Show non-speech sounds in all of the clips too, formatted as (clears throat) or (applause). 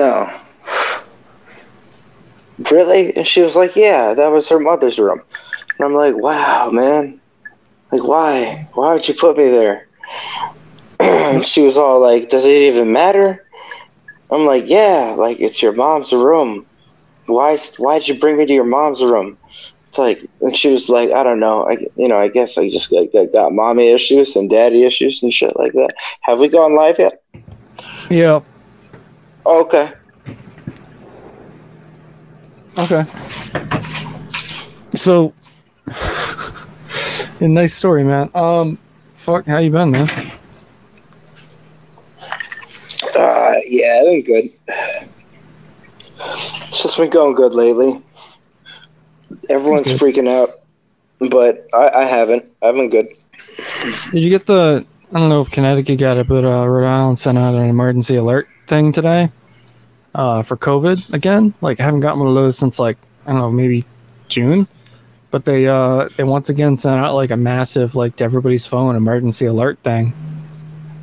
no. Really? And she was like, yeah, that was her mother's room. And I'm like, wow, man. Like, why? Why would you put me there? and (clears throat) she was all like, does it even matter? I'm like, yeah, like it's your mom's room. Why? Why'd you bring me to your mom's room? It's like, and she was like, I don't know. I, you know, I guess I just got, got, got mommy issues and daddy issues and shit like that. Have we gone live yet? Yeah. Okay. Okay. So, (laughs) a nice story, man. Um, fuck, how you been, man? Uh, yeah, I've been good. It's just been going good lately. Everyone's freaking out, but I, I haven't. I've been good. Did you get the? I don't know if Connecticut got it, but uh, Rhode Island sent out an emergency alert thing today uh, for COVID again. Like, I haven't gotten one of those since like I don't know, maybe June. But they uh, they once again sent out like a massive like to everybody's phone emergency alert thing.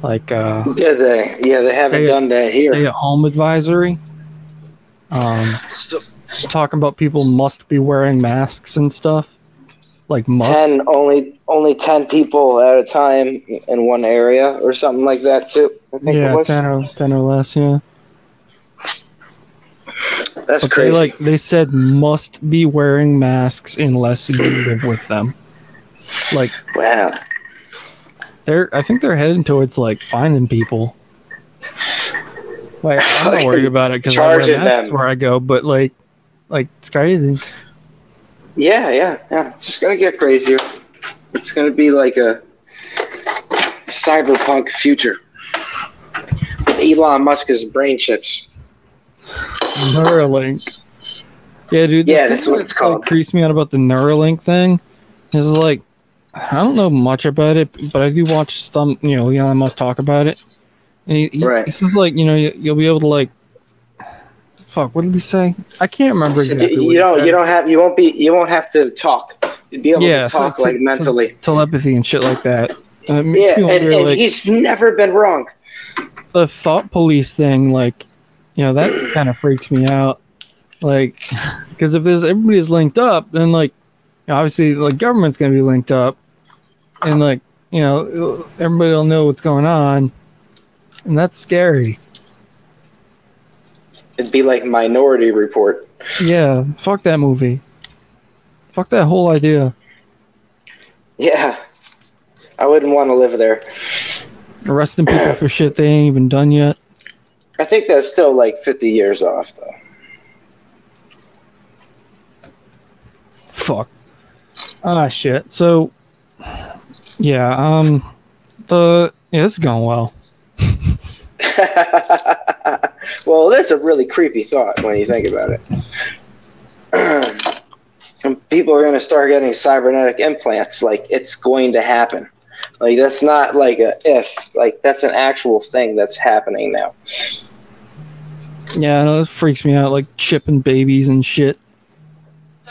Like uh, Yeah, they yeah they haven't Stay- done that here. stay at home advisory. Um, talking about people must be wearing masks and stuff. Like must. ten only only ten people at a time in one area or something like that too. I think it yeah, was. ten or ten or less. Yeah. That's But crazy. they like they said must be wearing masks unless you live with them. Like wow. they're I think they're heading towards like finding people. Like I'm not (laughs) worried about it because I wear masks them. where I go, but like like it's crazy. Yeah, yeah, yeah. It's just gonna get crazier. It's gonna be like a cyberpunk future. With Elon Musk's brain chips. Neuralink. Yeah, dude. Yeah, that's what that, it's called. Like, creeps me out about the Neuralink thing is like I don't know much about it, but I do watch some. You know, Elon Musk talk about it, and he, he, Right. he says like you know you, you'll be able to like. Fuck! What did he say? I can't remember exactly. what you don't you don't have you won't be you won't have to talk. You'll be able Yeah, to talk to- like to- mentally. telepathy and shit like that. Yeah, and, wonder, and like, he's never been wrong. the thought police thing, like, you know, that (clears throat) kind of freaks me out. Like, because if there's everybody's linked up, then like, obviously, like, government's gonna be linked up, and like, you know, everybody will know what's going on, and that's scary. It'd be like Minority Report. Yeah, fuck that movie. Fuck that whole idea. Yeah, I wouldn't want to live there. Arresting people for shit they ain't even done yet. I think that's still like 50 years off though. Fuck. Ah, shit. So, yeah, um, the yeah, is going well. (laughs) well, that's a really creepy thought when you think about it. And (clears throat) People are going to start getting cybernetic implants. Like, it's going to happen. Like, that's not like a if. Like, that's an actual thing that's happening now. Yeah, I know this freaks me out, like chipping babies and shit.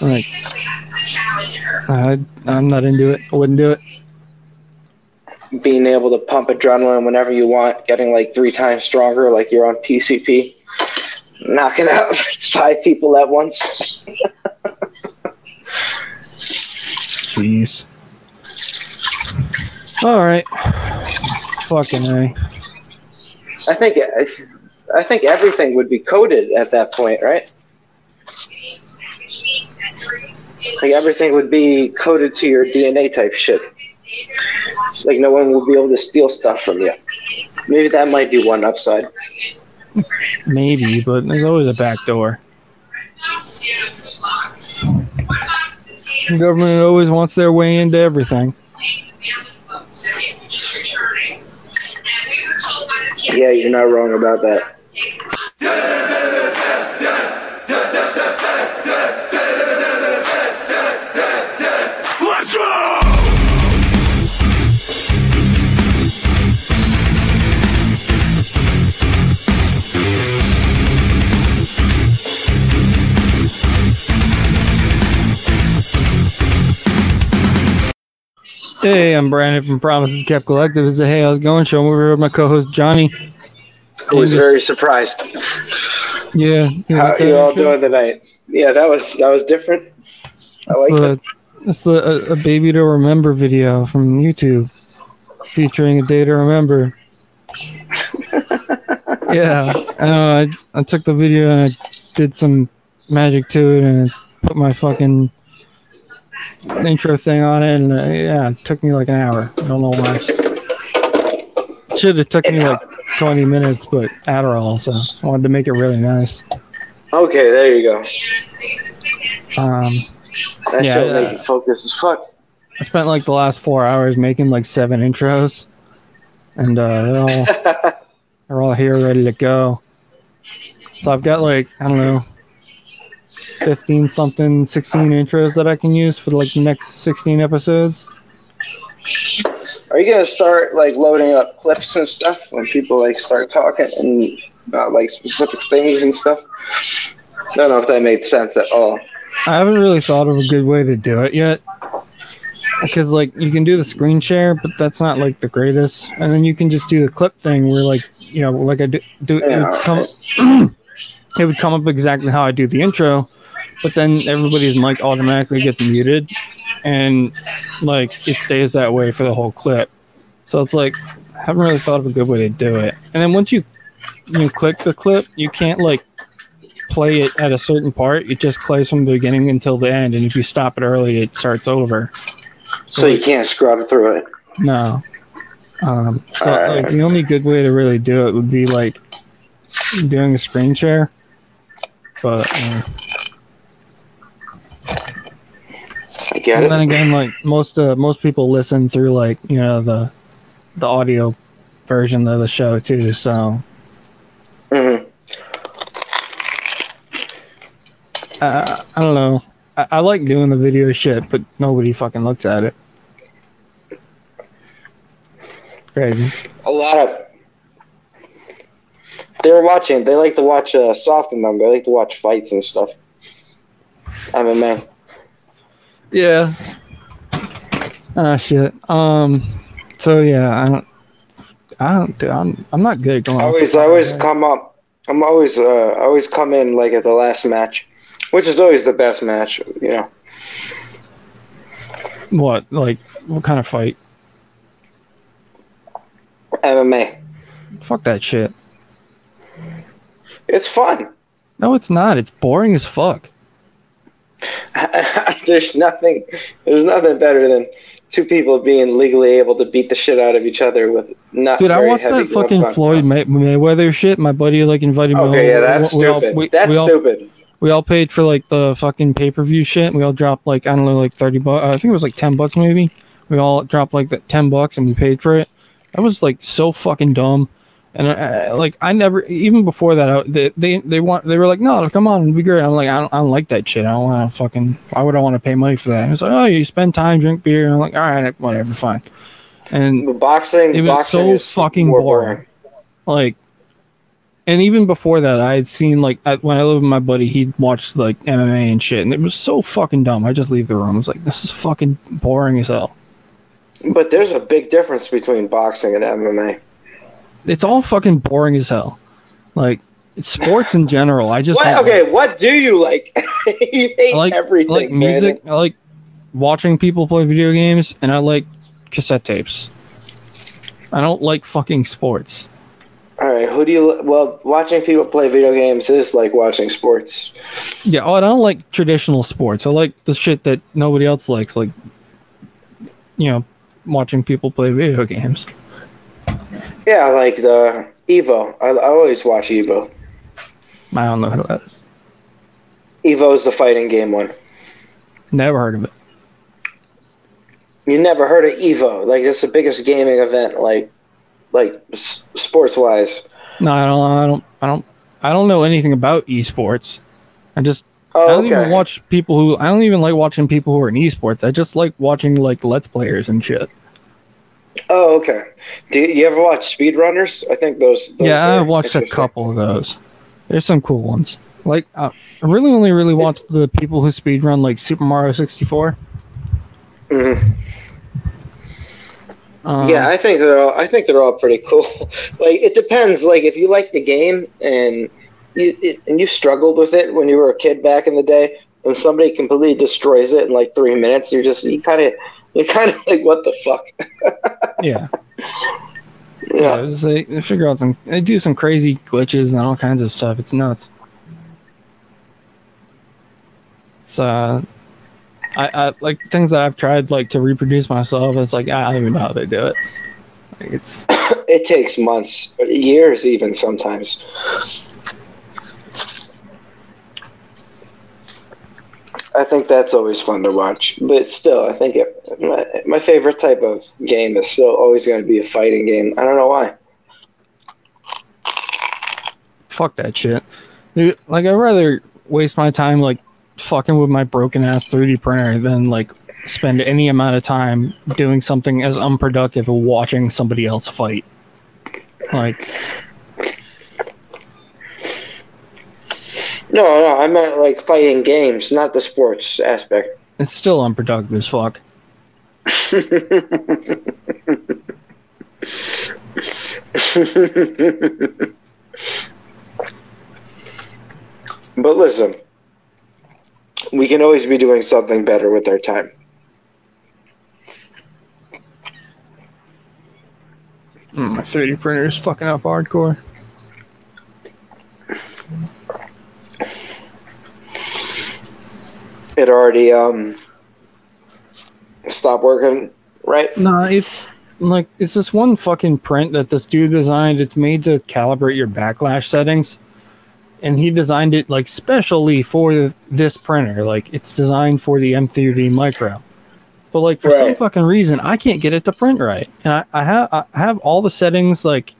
Like, I, I'm not into it. I wouldn't do it. Being able to pump adrenaline whenever you want, getting like three times stronger, like you're on PCP, knocking out (laughs) five people at once. Jeez. All right. Fucking a. I think I think everything would be coded at that point, right? Like everything would be coded to your DNA type shit. Like no one would be able to steal stuff from you. Maybe that might be one upside. Maybe, but there's always a back door. The government always wants their way into everything. Yeah, you're not wrong about that. Hey, I'm Brandon from Promises Kept Collective. Is a Hey, how's it going? Show. I'm over here with my co-host Johnny. who was very surprised. Yeah, you How you all doing tonight? Yeah, that was that was different. I That's like the that's the a, a baby to remember video from YouTube featuring a day to remember. (laughs) yeah, I know. I, I took the video and I did some magic to it and put my fucking intro thing on it and uh, yeah, it took me like an hour. I don't know why. Should have took me like 20 minutes, but Adderall, so I wanted to make it really nice. Okay, there you go. Um, That Yeah, should make you focus as fuck. I spent like the last four hours making like seven intros, and uh, they're all (laughs) they're all here ready to go. So I've got like I don't know, fifteen something, sixteen intros that I can use for like the next sixteen episodes. Are you gonna start like loading up clips and stuff when people like start talking and about like specific things and stuff? I don't know if that made sense at all. I haven't really thought of a good way to do it yet. Because like you can do the screen share, but that's not like the greatest. And then you can just do the clip thing where like you know like I do, do it, would come (clears throat) it would come up exactly how I do the intro, but then everybody's mic automatically gets muted, and like it stays that way for the whole clip. So it's like I haven't really thought of a good way to do it. And then once you you click the clip, you can't like play it at a certain part. It just plays from the beginning until the end, and if you stop it early, it starts over. So you can't scrub through it. No. Um, so like the only good way to really do it would be like doing a screen share. But uh, I get and then again, like most uh, most people listen through like you know the the audio version of the show too. So hmm uh, I don't know. I, I like doing the video shit, but nobody fucking looks at it. Crazy. A lot of they're watching. They like to watch uh, soft and them. They like to watch fights and stuff. MMA. Yeah. Ah shit. Um. So yeah, I don't. I don't. Dude, I'm. I'm not good at going. I always, I always head. come up. I'm always, uh, I always come in like at the last match, which is always the best match. You know. What? Like, what kind of fight? MMA. Fuck that shit. It's fun. No, it's not. It's boring as fuck. (laughs) there's nothing. There's nothing better than two people being legally able to beat the shit out of each other with not. Dude, I watched that fucking on. Floyd May- Mayweather shit. My buddy like invited me. Okay, yeah, that's we, we all, stupid. we, that's we all stupid. we all paid for like the fucking pay per view shit. We all dropped like I don't know, like thirty bucks. I think it was like ten bucks maybe. We all dropped like that ten bucks and we paid for it. That was like so fucking dumb. And I, I- like I never even before that I, they, they they want they were like no come on it'd be great. I'm like I don't, I don't like that shit. I don't want to fucking why would I want to pay money for that? And it's like oh you spend time drink beer. And I'm like all right whatever fine. And But boxing. It was boxing so is fucking more boring. like and even before that i had seen like I, when i lived with my buddy he'd watched like mma and shit and it was so fucking dumb. I just leave the room. I was like this is fucking boring as hell. But there's a big difference between boxing and MMA. It's all fucking boring as hell like it's sports in general i just What? Okay, like, what do you like? (laughs) you hate I like, I like music i like watching people play video games and i like cassette tapes i don't like fucking sports All right, who do you? Well, watching people play video games is like watching sports. Yeah, oh, I don't like traditional sports. I like the shit that nobody else likes, like you know, watching people play video games. Yeah, like the Evo. I, I always watch Evo. I don't know who that is. Evo's the fighting game one. Never heard of it. You never heard of Evo? Like it's the biggest gaming event, like, like s- sports wise. No, I don't. I don't. I don't. I don't know anything about esports. I just. Oh, I Oh, don't okay. even watch people who. I don't even like watching people who are in esports. I just like watching like let's players and shit. Oh, okay. Do you, you ever watch speedrunners? I think those. those yeah, I've watched a couple of those. There's some cool ones. Like uh, I really only really watch the people who speedrun like Super Mario 64. Mhm. Um, yeah, I think they're all. I think they're all pretty cool. (laughs) like it depends. Like if you like the game and you it, and you struggled with it when you were a kid back in the day, and somebody completely destroys it in like three minutes, you're just you kind of you kind of like what the fuck. (laughs) yeah. yeah. Yeah, they, they figure out some. They do some crazy glitches and all kinds of stuff. It's nuts. It's uh, I, I like things that I've tried like to reproduce myself. It's like I don't even know how they do it. Like it's (coughs) It takes months, years, even sometimes. I think that's always fun to watch, but still, I think it, my, my favorite type of game is still always going to be a fighting game. I don't know why. fuck that shit. Dude, like I'd rather waste my time like fucking with my broken ass 3D printer than like spend any amount of time doing something as unproductive as watching somebody else fight. Like No, no, I meant like fighting games, not the sports aspect. it's still unproductive as fuck. But listen, we can always be doing something better with our time. Mm, my 3D printer is fucking up hardcore. It already um stopped working, right? No, it's like it's this one fucking print that this dude designed. It's made to calibrate your backlash settings, and he designed it like specially for this printer. Like it's designed for the M3D Micro. But like for some fucking reason, I can't get it to print right, and I, I have I have all the settings like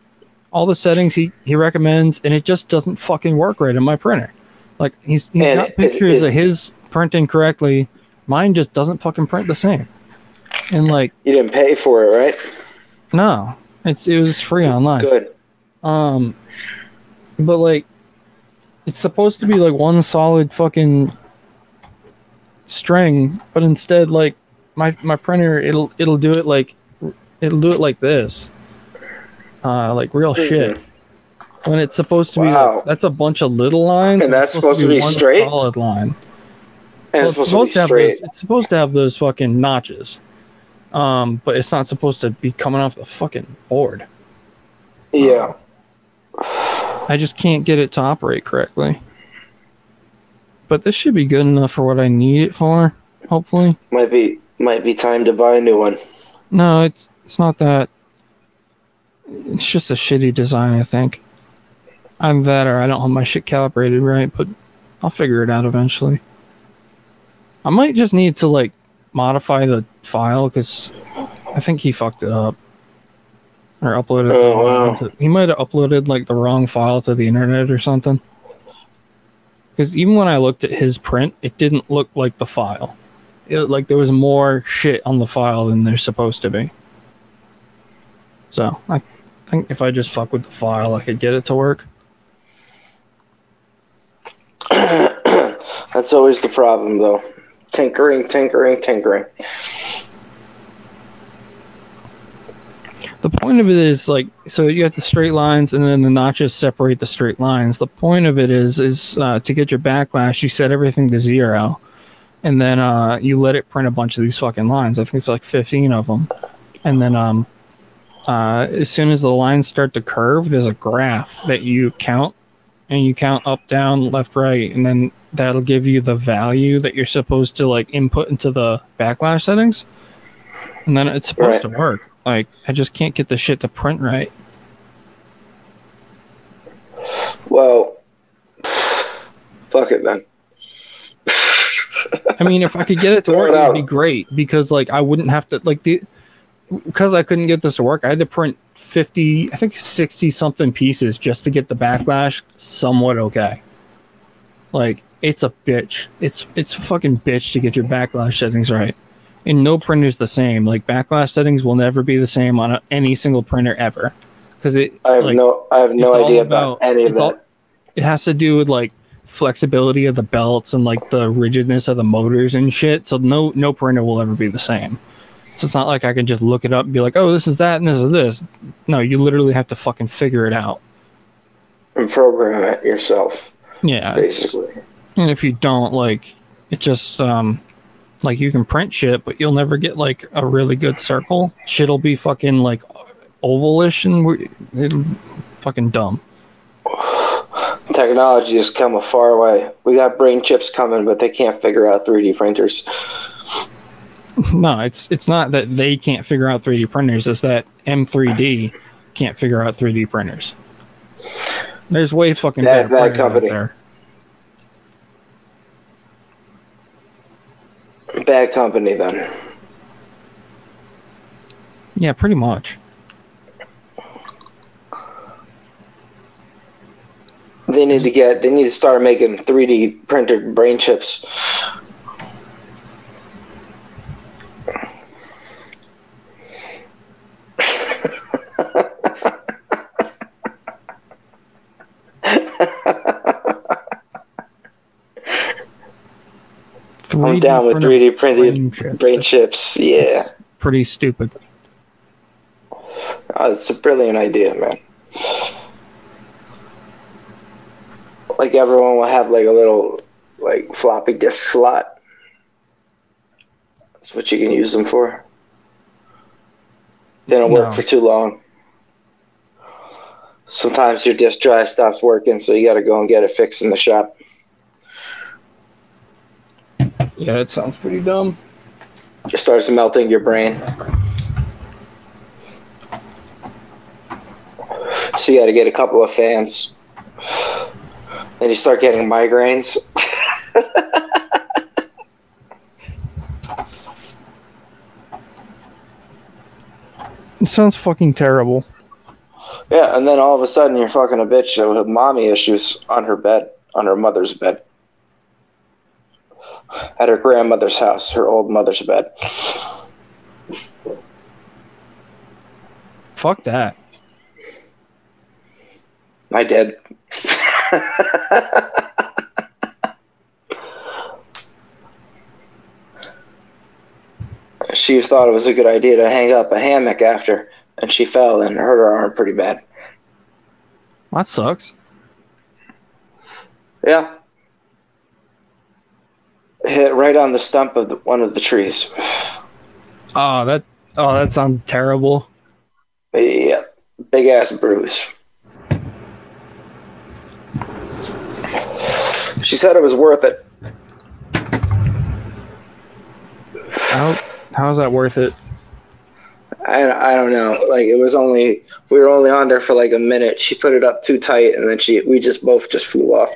all the settings he he recommends, and it just doesn't fucking work right in my printer. Like he's he's And got it- pictures it- of his printing correctly. Mine just doesn't fucking print the same. And like You didn't pay for it, right? no, it's it was free online. Good. Um, but like, it's supposed to be like one solid fucking string, but instead, like my my printer, it'll it'll do it like it'll do it like this, uh, like real shit. When it's supposed to be, like, that's a bunch of little lines, And that's supposed to be one straight? solid line. Well, it's supposed, to have straight. those. It's supposed to have those fucking notches, um, but it's not supposed to be coming off the fucking board. Yeah. I just can't get it to operate correctly. But this should be good enough for what I need it for. Hopefully, Might be might be time to buy a new one. no, it's it's not that. It's just a shitty design. I think. I'm that, or I don't have my shit calibrated right, but I'll figure it out eventually. I might just need to like modify the file because I think he fucked it up or uploaded. Oh, wow. to- he might have uploaded like the wrong file to the internet or something. Because even when I looked at his print, it didn't look like the file. It, like there was more shit on the file than there's supposed to be. So I think if I just fuck with the file, I could get it to work. (coughs) That's always the problem, though. Tinkering, tinkering, tinkering. The point of it is like so you have the straight lines and then the notches separate the straight lines. The point of it is is uh, to get your backlash, you set everything to zero, and then uh, you let it print a bunch of these fucking lines. I think it's like fifteen of them, and then um, uh, as soon as the lines start to curve, there's a graph that you count, and you count up, down, left, right, and then that'll give you the value that you're supposed to like input into the backlash settings, and then it's supposed Right. to work. Like I just can't get the shit to print right. Well, fuck it then. I mean, if I could get it to work, it would be great because like I wouldn't have to like the because I couldn't get this to work. I had to print fifty, I think sixty something pieces just to get the backlash somewhat okay. Like it's a bitch. It's it's a fucking bitch to get your backlash settings right. And no printer's the same. Like backlash settings will never be the same on a, any single printer ever, because it I have like, no, I have no idea about, any of it's all- it has to do with like flexibility of the belts and like the rigidness of the motors and shit. So no no printer will ever be the same. So it's not like I can just look it up and be like, oh, this is that and this is this. No, you literally have to fucking figure it out. And program it yourself, Yeah. basically. And if you don't, like, it just, um, like you can print shit, but you'll never get like a really good circle. Shit'll be fucking like ovalish and fucking dumb. Technology has come a far way. We got brain chips coming, but they can't figure out 3D printers. No, it's it's not that they can't figure out 3D printers. It's that M3D can't figure out 3D printers. There's way fucking Bad- better bad printers out company. there. Bad company, then. Yeah, pretty much. They need to get. They need to start making 3D printed brain chips. I'm 3D down with 3D printed brain chips. brain chips. Yeah, that's pretty stupid. oh, it's a brilliant idea, man. Like everyone will have like a little like floppy disk slot. That's what you can use them for. They don't work for too long. Sometimes your disk drive stops working, so you got to go and get it fixed in the shop. Yeah, that sounds pretty dumb. It starts melting your brain. So you got to get a couple of fans. Then you start getting migraines. (laughs) It sounds fucking terrible. Yeah, and then all of a sudden you're fucking a bitch with mommy issues on her bed, on her mother's bed. At her grandmother's house, her old mother's bed. Fuck that. I did. she thought it was a good idea to hang up a hammock after, and she fell and hurt her arm pretty bad. That sucks. Yeah. Hit right on the stump of the, one of the trees. (sighs) Oh, that oh, that sounds terrible. Yeah, big ass bruise. She said it was worth it. How how's that worth it? I, I don't know. Like it was only we were only on there for like a minute. She put it up too tight, and then she we just both just flew off.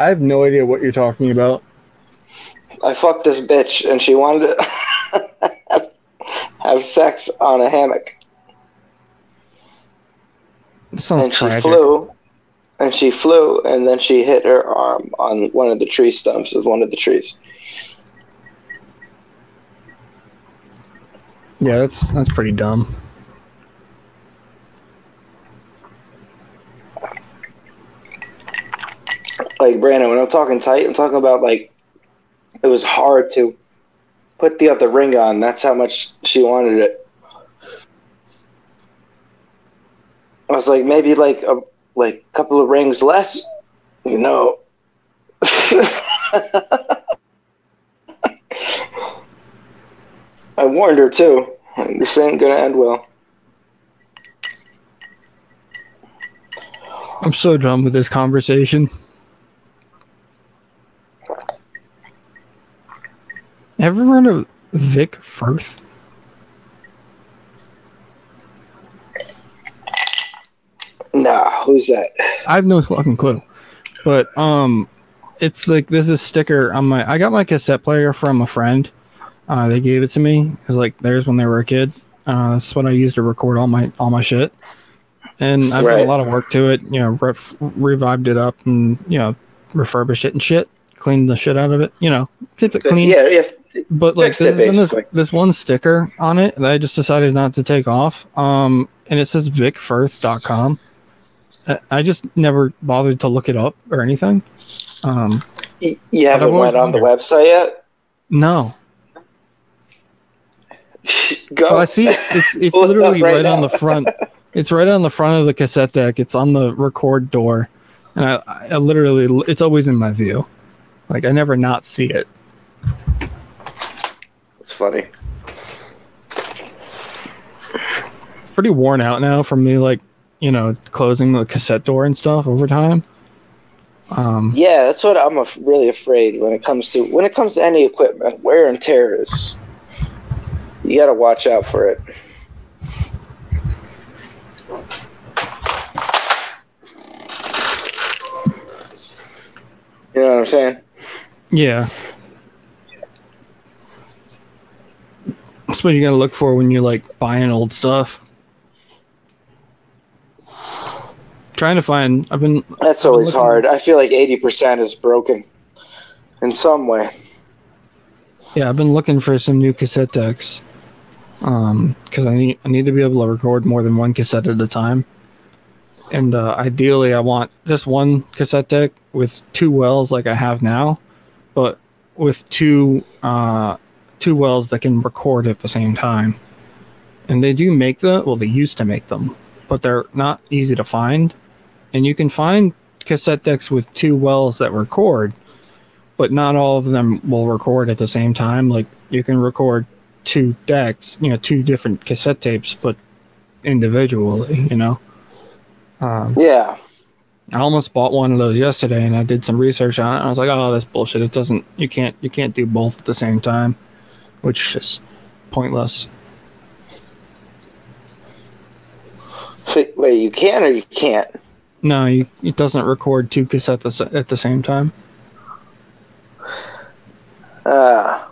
I have no idea what you're talking about. I fucked this bitch, and she wanted to (laughs) have sex on a hammock, That sounds and she flew, and she flew, and then she hit her arm on one of the tree stumps of one of the trees. Yeah, that's that's pretty dumb. Like Brandon, when I'm talking tight, I'm talking about like it was hard to put the other ring on. That's how much she wanted it. I was like, maybe like a like couple of rings less, you know. (laughs) I warned her too. This ain't gonna end well. I'm so done with this conversation. Ever heard of Vic Firth? Nah, who's that? I have no fucking clue. But um it's like this is sticker on my I got my cassette player from a friend. Uh they gave it to me. It's like theirs when they were a kid. Uh that's what I used to record all my all my shit. And I've done a lot of work to it, you know, ref, revived it up and you know, refurbished it and shit, cleaned the shit out of it, you know, keep it clean. Yeah, yeah. But like there's this, this one sticker on it that I just decided not to take off. Um, and it says vicfirth.com. I, I just never bothered to look it up or anything. Um, You haven't went on the website yet? No, (laughs) Go. but I see it. It's (laughs) it's Pull it up literally right right, on the front. (laughs) It's right on the front of the cassette deck. It's on the record door, and I, I literally it's always in my view. Like I never not see it. It's funny. Pretty worn out now from me like you know closing the cassette door and stuff over time. Um, Yeah, that's what I'm af- really afraid when it comes to when it comes to any equipment. Wear and tear is. You got to watch out for it. You know what I'm saying? Yeah. That's what you gotta look for when you're like buying old stuff. Trying to find. I've been. That's I'm always looking- hard. I feel like 80% is broken in some way. Yeah, I've been looking for some new cassette decks. Um, because I need I need to be able to record more than one cassette at a time. And uh, ideally, I want just one cassette deck with two wells like I have now, but with two uh, two wells that can record at the same time. And they do make the well, they used to make them, but they're not easy to find. And you can find cassette decks with two wells that record, but not all of them will record at the same time. Like you can record two decks, you know, two different cassette tapes, but individually, you know. Um, Yeah. I almost bought one of those yesterday, and I did some research on it. And I was like, "Oh, that's bullshit. It doesn't. You can't. You can't do both at the same time, which is pointless." So, wait, you can or you can't? No, you, it doesn't record two cassettes at the- at the same time. Uh,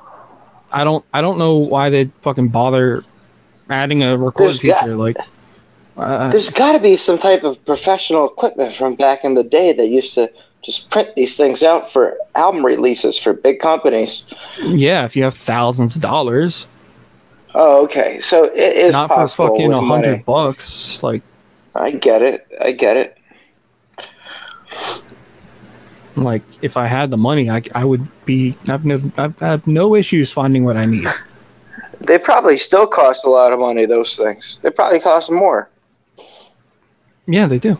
I don't. I don't know why they fucking bother adding a record There's got- feature. like, uh, there's got to be some type of professional equipment from back in the day that used to just print these things out for album releases for big companies. yeah, if you have thousands of dollars, Oh, okay. So it is not for fucking a hundred bucks. Like, I get it. I get it. like if I had the money, I, I would be. I've no. I have no issues finding what I need. (laughs) They probably still cost a lot of money. Those things. They probably cost more. Yeah, they do.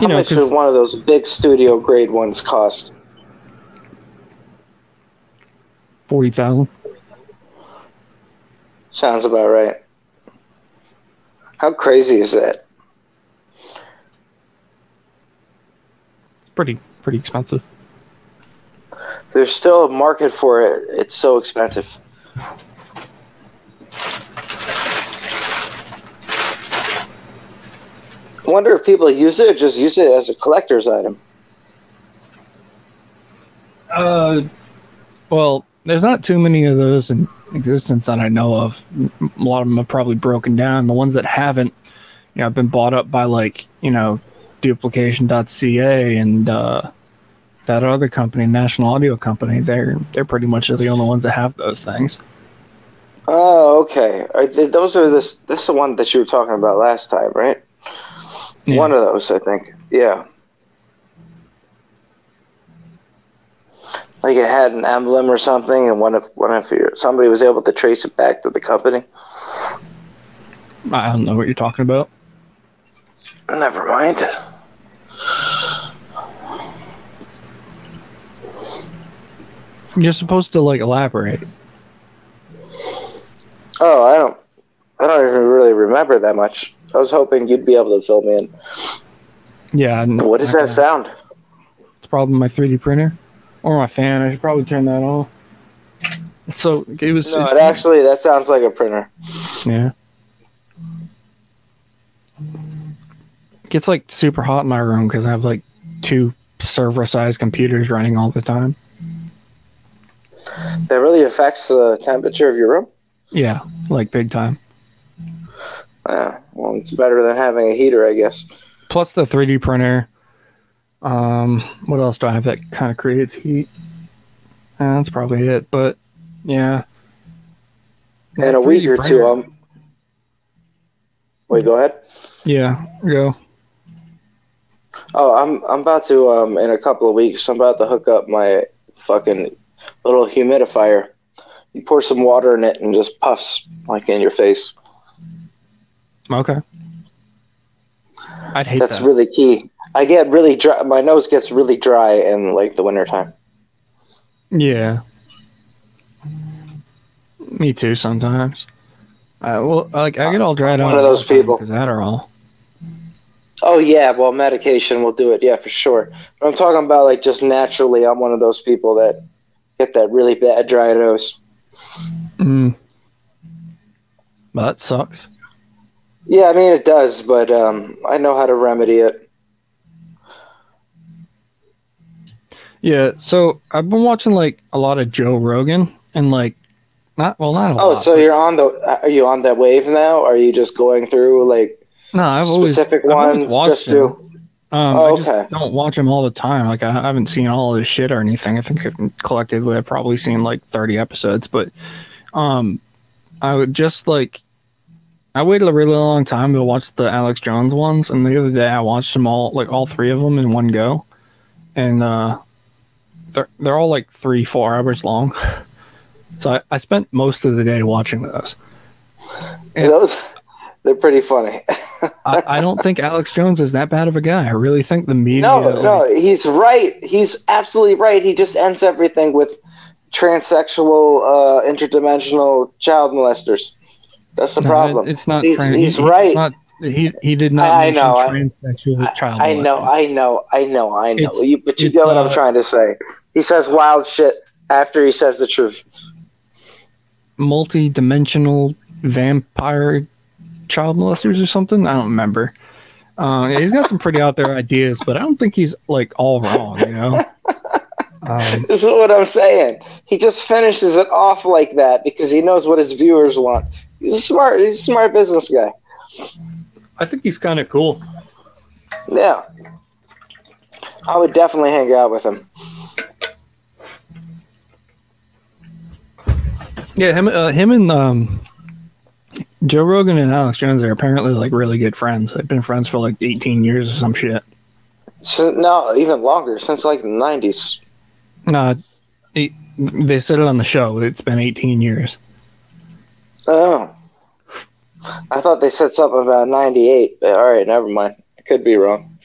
How know, much would one of those big studio grade ones cost? forty thousand. Sounds about right. How crazy is that? It's pretty pretty expensive. There's still a market for it. It's so expensive. Wonder if people use it or just use it as a collector's item. Uh, well, there's not too many of those in existence that I know of. A lot of them have probably broken down. The ones that haven't, you know, have been bought up by like you know, duplication.ca and uh, that other company, National Audio Company. They're they're pretty much the only ones that have those things. Oh, okay. Are those are this. This is the one that you were talking about last time, right? Yeah. One of those, I think. Yeah. Like it had an emblem or something, and one of one of your somebody was able to trace it back to the company. I don't know what you're talking about. Never mind. You're supposed to like elaborate. Oh, I don't. I don't even really remember that much. I was hoping you'd be able to fill me in. Yeah. n- What does I- that sound? It's probably my 3D printer or my fan. I should probably turn that off. So it was. No, it actually that sounds like a printer. Yeah. It gets like super hot in my room because I have like two server-sized computers running all the time. That really affects the temperature of your room. Yeah, like big time. Yeah, well, it's better than having a heater, I guess. Plus the 3D printer. Um, what else do I have that kind of creates heat? Uh, that's probably it. But yeah. In a week or two, printer- um. Wait, go ahead. Yeah, go. Oh, I'm I'm about to um in a couple of weeks. I'm about to hook up my fucking little humidifier. You pour some water in it and just puffs like in your face. Okay. I'd hate that. That's that. really key. I get really dry. My nose gets really dry in like the wintertime. yeah. Me too. Sometimes. Uh, well, like I get all dried One out. of those people. Because Adderall. Oh yeah, well medication will do it. Yeah, for sure. But I'm talking about like just naturally. I'm one of those people that get that really bad dry nose. Mm. Well, that sucks. Yeah, I mean it does, but um, I know how to remedy it. Yeah. So I've been watching like a lot of Joe Rogan and like not well not a Oh, lot. so but- you're on the? Are you on that wave now? Are you just going through like no. I've always specific I've always ones watched just him. to? Um, Oh, I just okay. don't watch him all the time. Like I haven't seen all his shit or anything. I think collectively I've probably seen like thirty episodes, but um, I would just like I waited a really long time to watch the Alex Jones ones, and the other day I watched them all, like all three of them in one go, and uh, they're they're all like three four hours long. (laughs) So I, I spent most of the day watching those. Yeah. Those, they're pretty funny. (laughs) I, I don't think Alex Jones is that bad of a guy. I really think the media. no, like- no, he's right. He's absolutely right. He just ends everything with transsexual, uh, interdimensional child molesters. That's the No, problem. it- It's not. He's- tran- he's he- right. Not, he he did not I- know, I- child. I know. I know, I know, I know. It's- You, but you get what uh, I'm trying to say. He says wild shit after he says the truth. multi-dimensional vampire child molesters or something. I don't remember. Uh, he's got some pretty out there ideas, but I don't think he's like all wrong. You know. (laughs) Um, This is what I'm saying. He just finishes it off like that because he knows what his viewers want. He's a smart. He's a smart business guy. I think he's kind of cool. Yeah, I would definitely hang out with him. Yeah, him, uh, him, and um, Joe Rogan and Alex Jones are apparently like really good friends. They've been friends for like 18 years or some shit. So, no, even longer since like the '90s. No, it, they said it on the show. It's been 18 years. Oh, I thought they said something about '98. But all right, never mind. I could be wrong.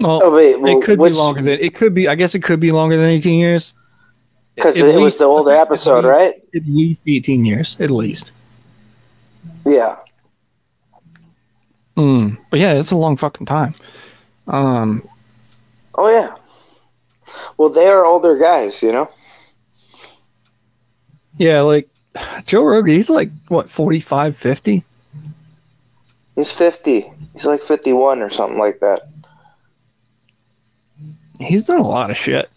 Well, Oh wait, well, it could which, be longer than it could be. I guess it could be longer than 18 years. because it was the older episode, right? At least 18 years, at least. Yeah. Mm. But yeah, it's a long fucking time. Um, Oh yeah. Well, they are older guys, you know. Yeah, like Joe Rogan, he's like what 45, 50. He's 50. He's like 51 or something like that. He's done a lot of shit.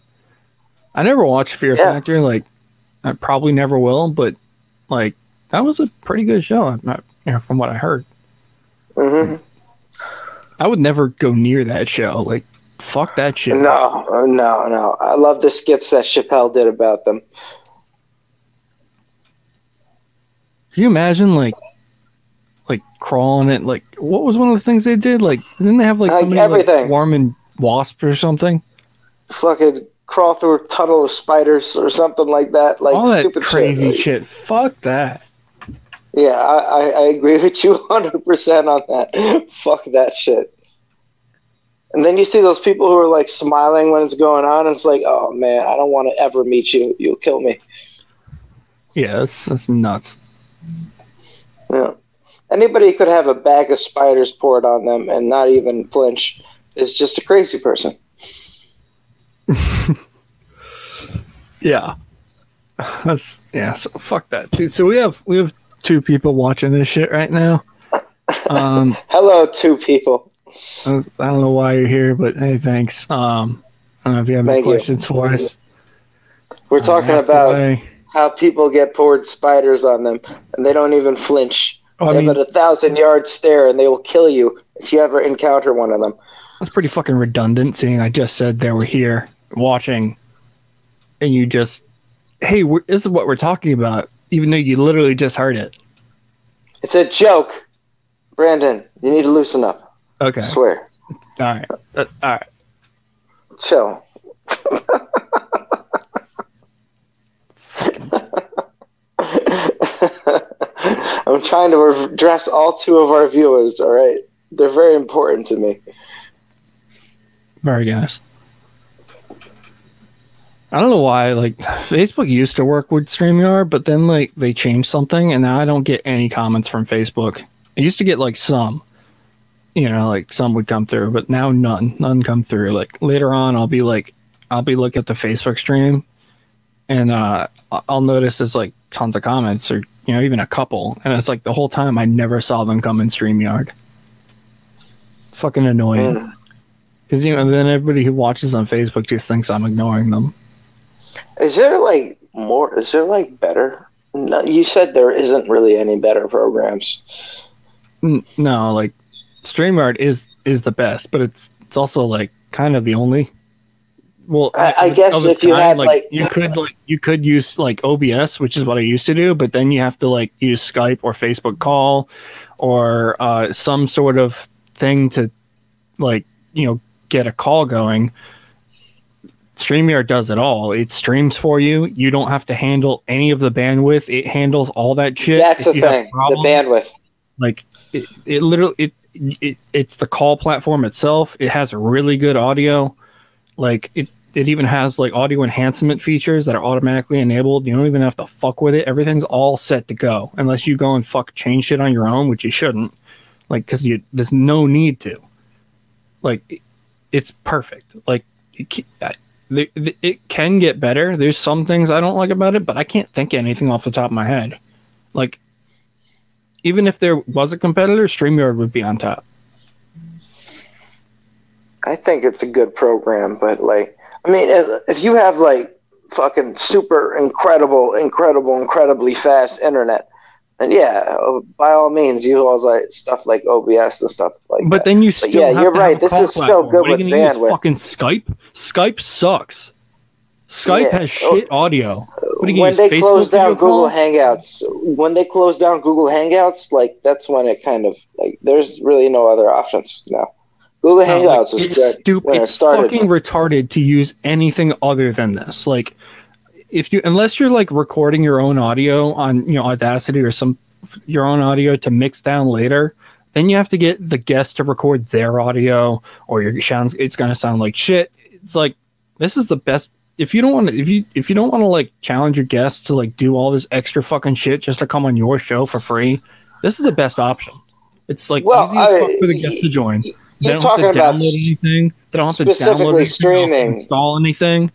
I never watched Fear Yeah. Factor. Like, I probably never will. But like, that was a pretty good show. I'm not, you know, from what I heard. hmm I would never go near that show. Like, fuck that shit. No, no, no. I love the skits that Chappelle did about them. Can you imagine like like crawling it like what was one of the things they did? Like didn't they have like Like somebody everything. like swarming wasp or something? Fucking crawl through a tunnel of spiders or something like that. Like All that stupid crazy shit. shit. Fuck that. Yeah, I, I, I agree (laughs) with you 100% on that. (laughs) Fuck that shit. And then you see those people who are like smiling when it's going on. And it's like, oh man, I don't want to ever meet you. You'll kill me. Yeah, that's that's nuts. Yeah. Anybody could have a bag of spiders poured on them and not even flinch is just a crazy person. (laughs) Yeah. That's yeah, so fuck that. Dude, so we have we have two people watching this shit right now. Um (laughs) Hello, two people. I don't know why you're here, but hey, thanks. Um I don't know if you have any Thank you. questions for us. We're Uh, talking ask about. How people get poured spiders on them and they don't even flinch. Oh, I they mean, have a thousand yard stare and they will kill you if you ever encounter one of them. That's pretty fucking redundant, seeing I just said they were here watching, and you just, hey, this is what we're talking about, even though you literally just heard it. It's a joke. Brandon, you need to loosen up. Okay. I swear. All right. Uh, all right. Chill. (laughs) I'm trying to address all two of our viewers, all right? They're very important to me. Very guys. I don't know why. Like (laughs) Facebook used to work with Streamyard, but then like they changed something, and now I don't get any comments from Facebook. I used to get like some, you know, like some would come through, but now none, none come through. Like later on, I'll be like, I'll be looking at the Facebook stream, and uh, I'll notice there's like tons of comments, or you know, even a couple, and it's like the whole time I never saw them come in Streamyard. Fucking annoying. Because you know, then everybody who watches on Facebook just thinks I'm ignoring them. Is there like more? Is there like better? No, you said there isn't really any better programs. N- No, like StreamYard is is the best, but it's it's also like kind of the only. Well, I- I guess if you had, like- you could like you could use like OBS, which is what I used to do, but then you have to like use Skype or Facebook call or uh, some sort of thing to like you know get a call going. StreamYard does it all. It streams for you. You don't have to handle any of the bandwidth. It handles all that shit. That's If the thing. The bandwidth. like it, it literally it, it it's the call platform itself it has really good audio like it it even has like audio enhancement features that are automatically enabled. You don't even have to fuck with it. Everything's all set to go unless you go and fuck change shit on your own which you shouldn't. Like because you there's no need to. Like it's perfect. Like it, it can get better. There's some things i don't like about it but i can't think of anything off the top of my head. Like even if there was a competitor, StreamYard would be on top. I think it's a good program, but like, I mean, if, if you have like fucking super incredible, incredible, incredibly fast internet, then yeah, uh, by all means, use all like stuff like OBS and stuff like But that. then you still yeah, have you're to right. have This is still platform. good What with you gonna use? Fucking Skype? Skype sucks. Skype Yeah. has shit audio. When gonna they use? close down Google call? Hangouts, when they close down Google Hangouts, like that's when it kind of like there's really no other options now. Google No, Hangouts like, was it's stupid. It's started. fucking retarded to use anything other than this. Like, if you unless you're like recording your own audio on you know Audacity or some your own audio to mix down later, then you have to get the guest to record their audio, or your sounds. It's gonna sound like shit. It's like this is the best. If you don't want to, if you if you don't want to like challenge your guests to like do all this extra fucking shit just to come on your show for free, this is the best option. It's like Well, easy as I- fuck for the guests to join. They You're don't have to download anything. They don't have to download specifically anything, they don't have to streaming. install anything.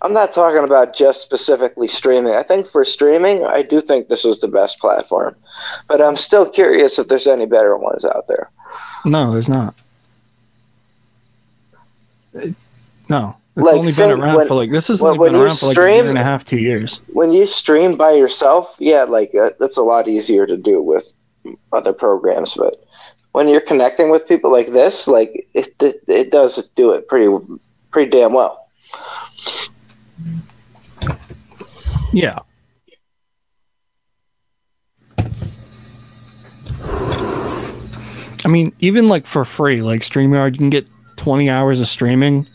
I'm not talking about just specifically streaming. I think for streaming, I do think this is the best platform. But I'm still curious if there's any better ones out there. No, there's not. It- no, it's Like, only been around when- for like this has when- only been around for like a year and a half, two years. When you stream by yourself, yeah, like uh, that's a lot easier to do with other programs. But when you're connecting with people like this, like it, it, it does do it pretty, pretty damn well. Yeah. I mean, even like for free, like StreamYard, you can get 20 hours of streaming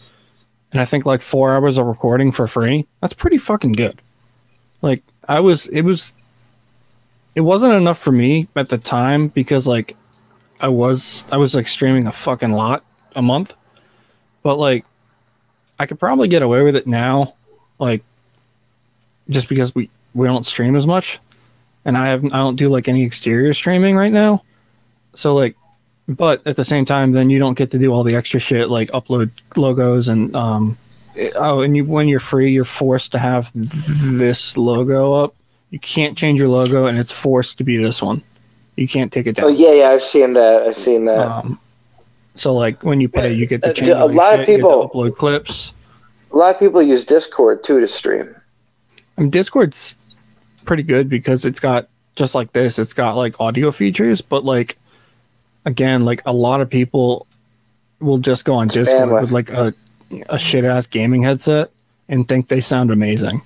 and I think like four hours of recording for free. That's pretty fucking good. Like, I was, it was, it wasn't enough for me at the time because like I was, I was like streaming a fucking lot a month. But like, I could probably get away with it now. Like, just because we we don't stream as much and i have i don't do like any exterior streaming right now so like but at the same time then you don't get to do all the extra shit like upload logos and um oh and you when you're free you're forced to have th- this logo up you can't change your logo and it's forced to be this one you can't take it down Oh yeah, yeah, I've seen that. I've seen that. um so like when you pay you get the to change a lot of people- upload clips a lot of people use Discord too to stream. I mean, Discord's pretty good because it's got just like this. It's got like audio features, but like again, like a lot of people will just go on Discord bandwidth. with like a a shit ass gaming headset and think they sound amazing.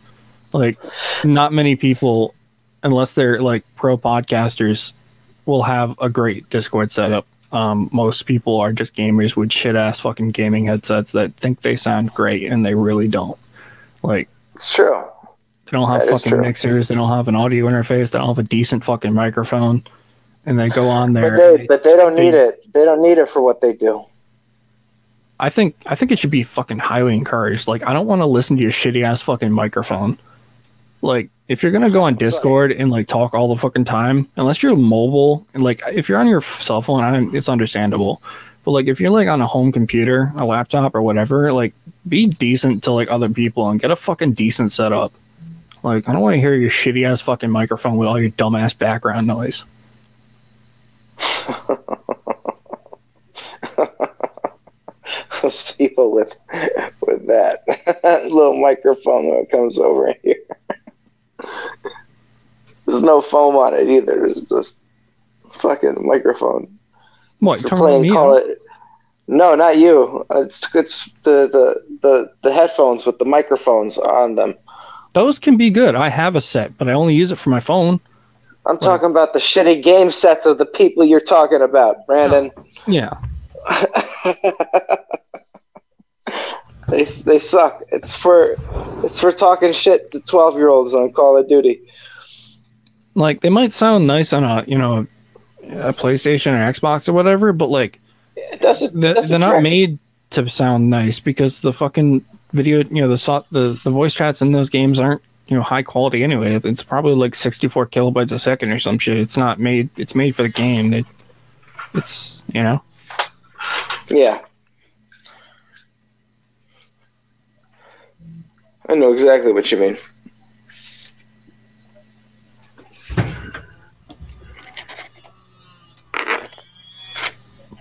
Like, not many people, unless they're like pro podcasters, will have a great Discord setup. Um, most people are just gamers with shit ass fucking gaming headsets that think they sound great and they really don't. Like It's true. they don't have That fucking mixers, they don't have an audio interface, they don't have a decent fucking microphone, and they go on there. But they, and but they don't they- need it. They don't need it for what they do. I think I think it should be fucking highly encouraged. Like I don't want to listen to your shitty ass fucking microphone. Like if you're gonna go on Discord and like talk all the fucking time, unless you're mobile and like if you're on your cell phone, I it's understandable. But like if you're like on a home computer, a laptop or whatever, like be decent to like other people and get a fucking decent setup. Like I don't want to hear your shitty ass fucking microphone with all your dumbass background noise. (laughs) Those people with with that (laughs) little microphone it comes over here. There's no foam on it either. It's just fucking microphone. What? For Talking playing me? call it. No, not you. It's it's the, the the the headphones with the microphones on them. Those can be good. I have a set, but I only use it for my phone. I'm talking about the shitty game sets of the people you're talking about, Brandon. Yeah. (laughs) they they suck. It's for it's for talking shit to 12 year olds on Call of Duty. like they might sound nice on a you know a PlayStation or Xbox or whatever, but like It doesn't. they're, not made to sound nice because the fucking video you know the the the voice chats in those games aren't you know high quality anyway. It's probably like 64 kilobytes a second or some shit. It's not made. It's made for the game. It, it's you know Yeah. I know exactly what you mean.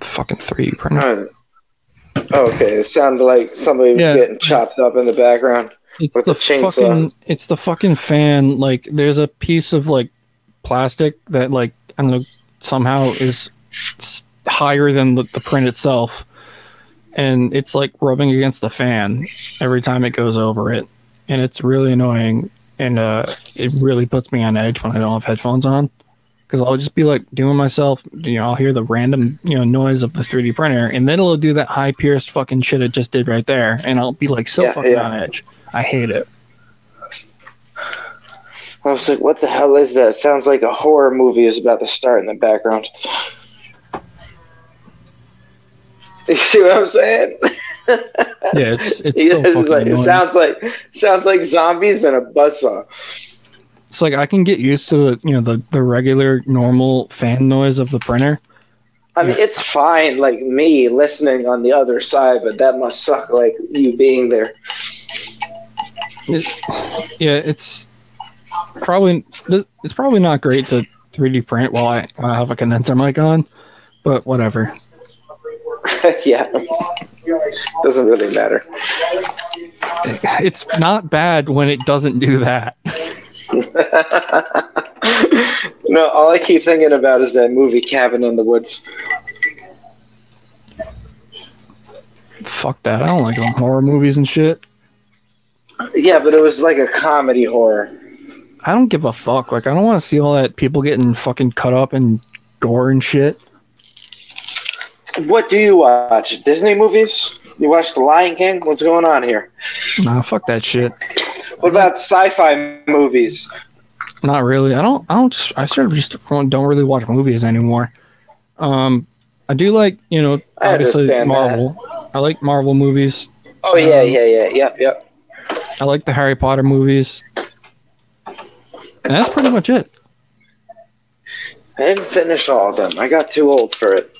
fucking 3D printer. Uh, oh, okay, it sounded like somebody was Yeah. getting chopped up in the background. It's with the, the chainsaw. fucking it's the fucking fan. Like there's a piece of like plastic that like I don't know somehow is higher than the, the print itself, and it's like rubbing against the fan every time it goes over it, and it's really annoying. And uh, it really puts me on edge when I don't have headphones on, because I'll just be like doing myself. You know, I'll hear the random you know noise of the 3D printer, and then it'll do that high pierced fucking shit it just did right there, and I'll be like so Yeah, fucking yeah. on edge. I hate it. I was like, what the hell is that? It sounds like a horror movie is about to start in the background. (laughs) You see what I'm saying? (laughs) Yeah, (laughs) it's it's so it's fucking like, it sounds like sounds like zombies and a buzzsaw. it's like I can get used to the you know the the regular normal fan noise of the printer. I mean, Yeah. it's fine, like me listening on the other side, but that must suck, like you being there. It, yeah, it's probably it's probably not great to 3D print while I, I have a condenser mic on, but whatever. (laughs) yeah, doesn't really matter. It's not bad when it doesn't do that. (laughs) no, all I keep thinking about is that movie Cabin in the Woods. Fuck that. I don't like them horror movies and shit. Yeah, but it was like a comedy horror. I don't give a fuck. Like I don't want to see all that people getting fucking cut up and gore and shit. What do you watch? Disney movies? You watch The Lion King? What's going on here? Nah, fuck that shit. What about sci-fi movies? Not really. I don't. I don't. Just, I sort of just don't don't really watch movies anymore. Um, I do like you know I obviously Marvel. I like Marvel movies. Oh yeah, Um, yeah, yeah, yep, yep. I like the Harry Potter movies. And that's pretty much it. I didn't finish all of them. I got too old for it.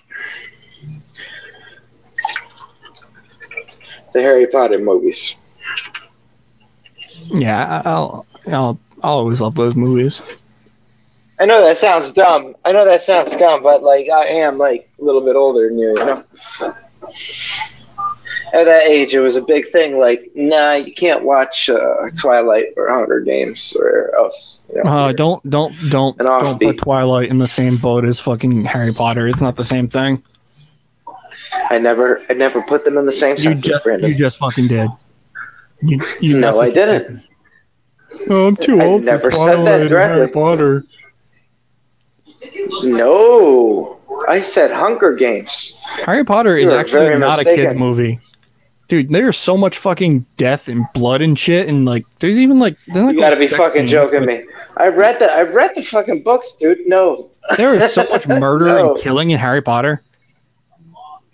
The Harry Potter movies. Yeah, I- I'll I'll I'll always love those movies. I know that sounds dumb. I know that sounds dumb, but like I am like a little bit older than you, you know. At that age, it was a big thing. Like, nah, you can't watch uh, Twilight or Hunger Games or else. You know, Uh, don't don't don't don't put. Twilight in the same boat as fucking Harry Potter. It's not the same thing. I never, I never put them in the same You just Brandon. you just fucking did. You, you no, I didn't. Oh, I'm too I old never for said that and Harry. Potter. No, I said Hunger Games. Harry Potter is You are actually not a kids movie. Dude, there's so much fucking death and blood and shit, and like, there's even like, like You gotta be fucking joking me. I read the I read the fucking books, dude. No. There is so much (laughs) murder No. and killing in Harry Potter.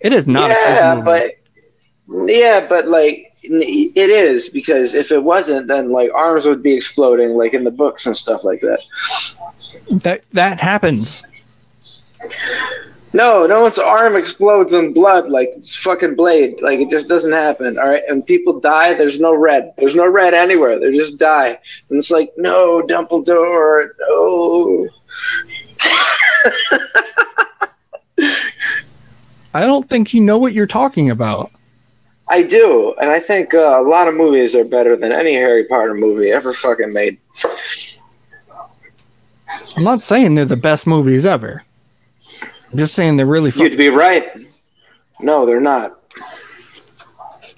It is not yeah, but yeah, but like it is because if it wasn't, then like arms would be exploding, like in the books and stuff like that. that that happens. No, no one's arm explodes in blood like it's fucking blade. Like it just doesn't happen. All right, and people die. There's no red. There's no red anywhere. They just die, and it's like no, Dumbledore, no. (laughs) I don't think you know what you're talking about. I do, and I think uh, a lot of movies are better than any Harry Potter movie ever fucking made. I'm not saying they're the best movies ever. I'm just saying they're really You'd be right. No, they're not.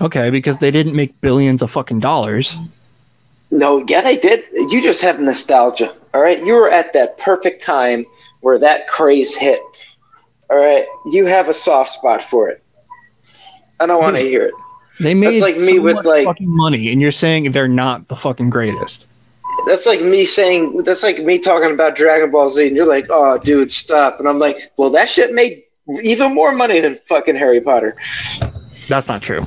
okay because they didn't make billions of fucking dollars. No, yeah, they did. You just have nostalgia. All right, you were at that perfect time where that craze hit. All right, you have a soft spot for it. I don't want to hmm. hear it. They made like so me with, like- fucking money, and you're saying they're not the fucking greatest. That's like me saying. That's like me talking about Dragon Ball Z, and you're like, "Oh, dude, stop!" And I'm like, "Well, that shit made even more money than fucking Harry Potter." That's not true.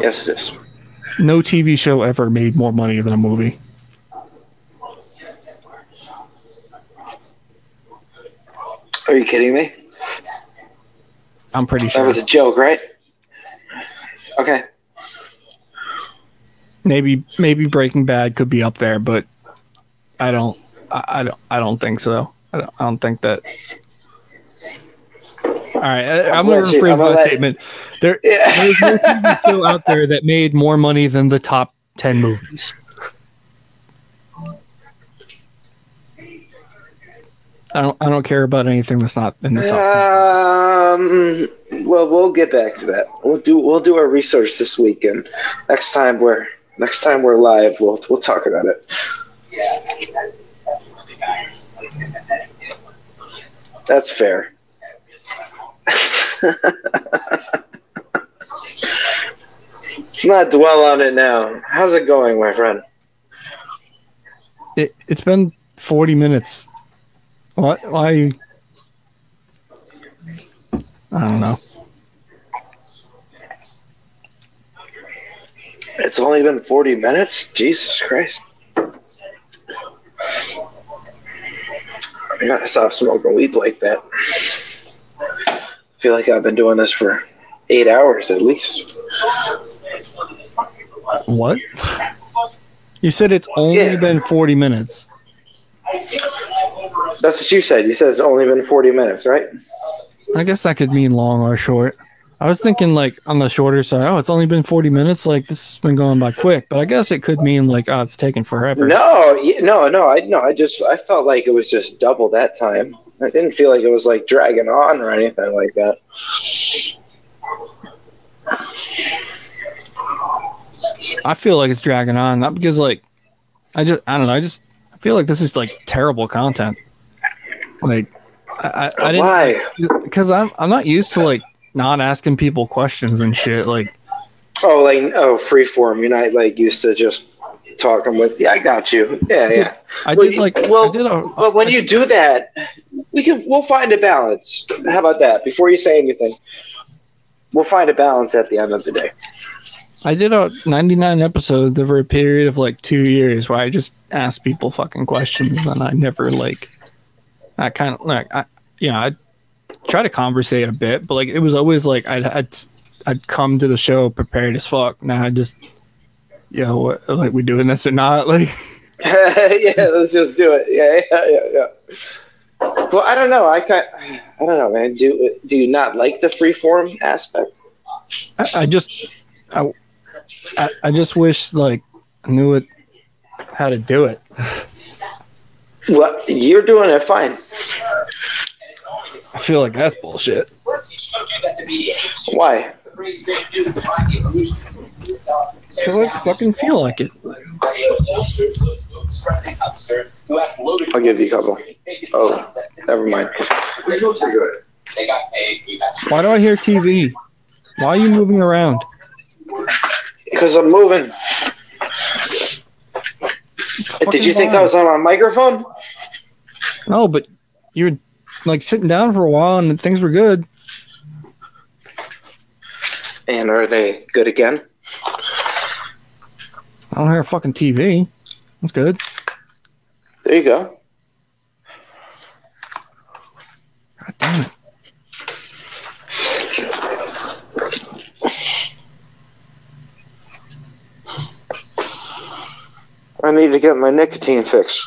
Yes, it is. No TV show ever made more money than a movie. Are you kidding me? I'm pretty sure. That was a joke, right? Okay. maybe maybe Breaking Bad could be up there, but I don't. I, I don't. I don't think so. I don't, I don't think that. All right, I, I'm going to rephrase my let- statement. There, Yeah. there's no TV show out there that made more money than the top ten movies. I don't. I don't care about anything that's not in the top. Um. Well, we'll get back to that. We'll do we'll do our research this week, and next time we're next time we're live, we'll we'll talk about it. That's fair. (laughs) Let's not dwell on it now. How's it going, my friend? It, it's been 40 minutes. What? Why are you? I don't know. It's only been 40 minutes? Jesus Christ. I gotta stop smoking weed like that. I feel like I've been doing this for eight hours at least. What? You said it's only Yeah. been 40 minutes. That's what you said. You said it's only been 40 minutes, right? I guess that could mean long or short. I was thinking like on the shorter side. Oh, it's only been 40 minutes. Like this has been going by quick. But I guess it could mean like oh, it's taking forever. No, no, no. I no. I just I felt like it was just double that time. I didn't feel like it was like dragging on or anything like that. I feel like it's dragging on. Not because like I just I don't know. I just I feel like this is like terrible content. Like I, I, I didn't Why? because I'm I'm not used to like not asking people questions and shit. Like Oh, like oh, free freeform. You're not like used to just talking with. Yeah, I got you. Yeah, yeah. I Well, did like well, I did a, But when you do that, we can we'll find a balance. How about that? Before you say anything, we'll find a balance at the end of the day. I did a 99 episodes over a period of like two years where I just asked people fucking questions and I never like I kind of like I yeah I try to conversate a bit but like it was always like I'd I'd, I'd come to the show prepared as fuck now I just you know what like we doing this or not (laughs) like (laughs) yeah, let's just do it. Yeah, yeah, yeah, yeah. Well, I don't know. I kind, I don't know, man. Do do you not like the freeform aspect? I, I just I, I I just wish like I knew it how to do it (laughs) Well, you're doing it fine. I feel like that's bullshit Why? because I fucking feel like it I'll give you a couple. Oh, never mind. They got paid. Why do I hear TV? Why are you moving around? Because I'm moving. Did you think I was on my microphone? No, but you were like sitting down for a while and things were good. And are they good again? I don't hear a fucking TV. That's good. There you go. God damn it. I need to get my nicotine fix.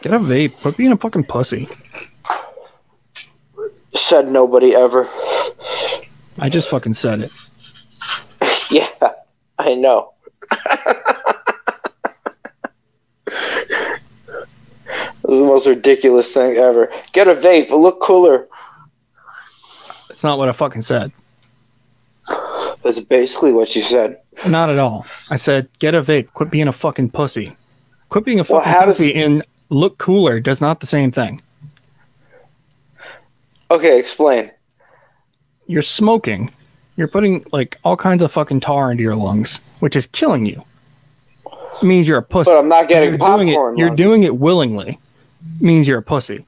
Get a vape. Quit being a fucking pussy. Said nobody ever. I just fucking said it. (laughs) Yeah, I know. (laughs) This is the most ridiculous thing ever. Get a vape. It'll look cooler. It's not what I fucking said. That's basically what you said. Not at all. I said, get a vape. Quit being a fucking pussy. Quit being a Well, fucking does- pussy and look cooler does not the same thing. Okay, explain. You're smoking. You're putting like all kinds of fucking tar into your lungs, which is killing you. It means you're a pussy. But I'm not getting you're doing popcorn. it. You're doing it willingly. Means you're a pussy.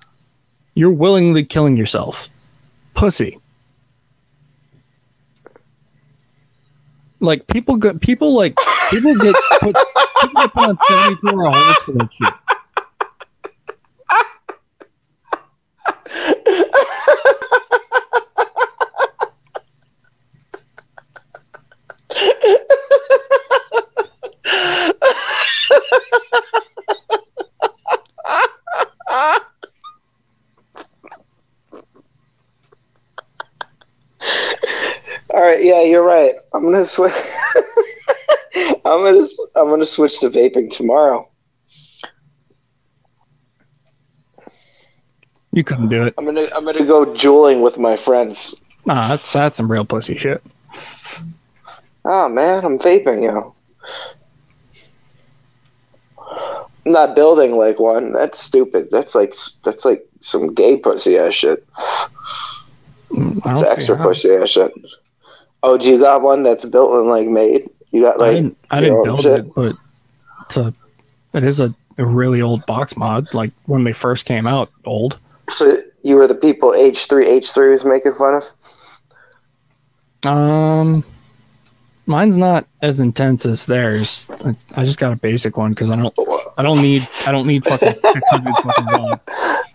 You're willingly killing yourself. Pussy. Like people get people like people get put people get put on seventy two hour holds for that shit. All right, yeah, you're right. I'm gonna switch. (laughs) I'm gonna I'm gonna switch to vaping tomorrow. You couldn't do it. I'm gonna I'm gonna go juuling with my friends. Nah, that's that's some real pussy shit. Oh man, I'm vaping, yo. I'm not building like one. That's stupid. That's like that's like some gay pussy ass shit. Mm, I It's extra pussy ass shit. Oh, do you got one that's built and like made? You got I like didn't I didn't build shit? it, but it's a it is a, a really old box mod, like when they first came out, old. So you were the people H three H three was making fun of. Um, mine's not as intense as theirs. I, I just got a basic one because I don't I don't need I don't need fucking six hundred fucking watts.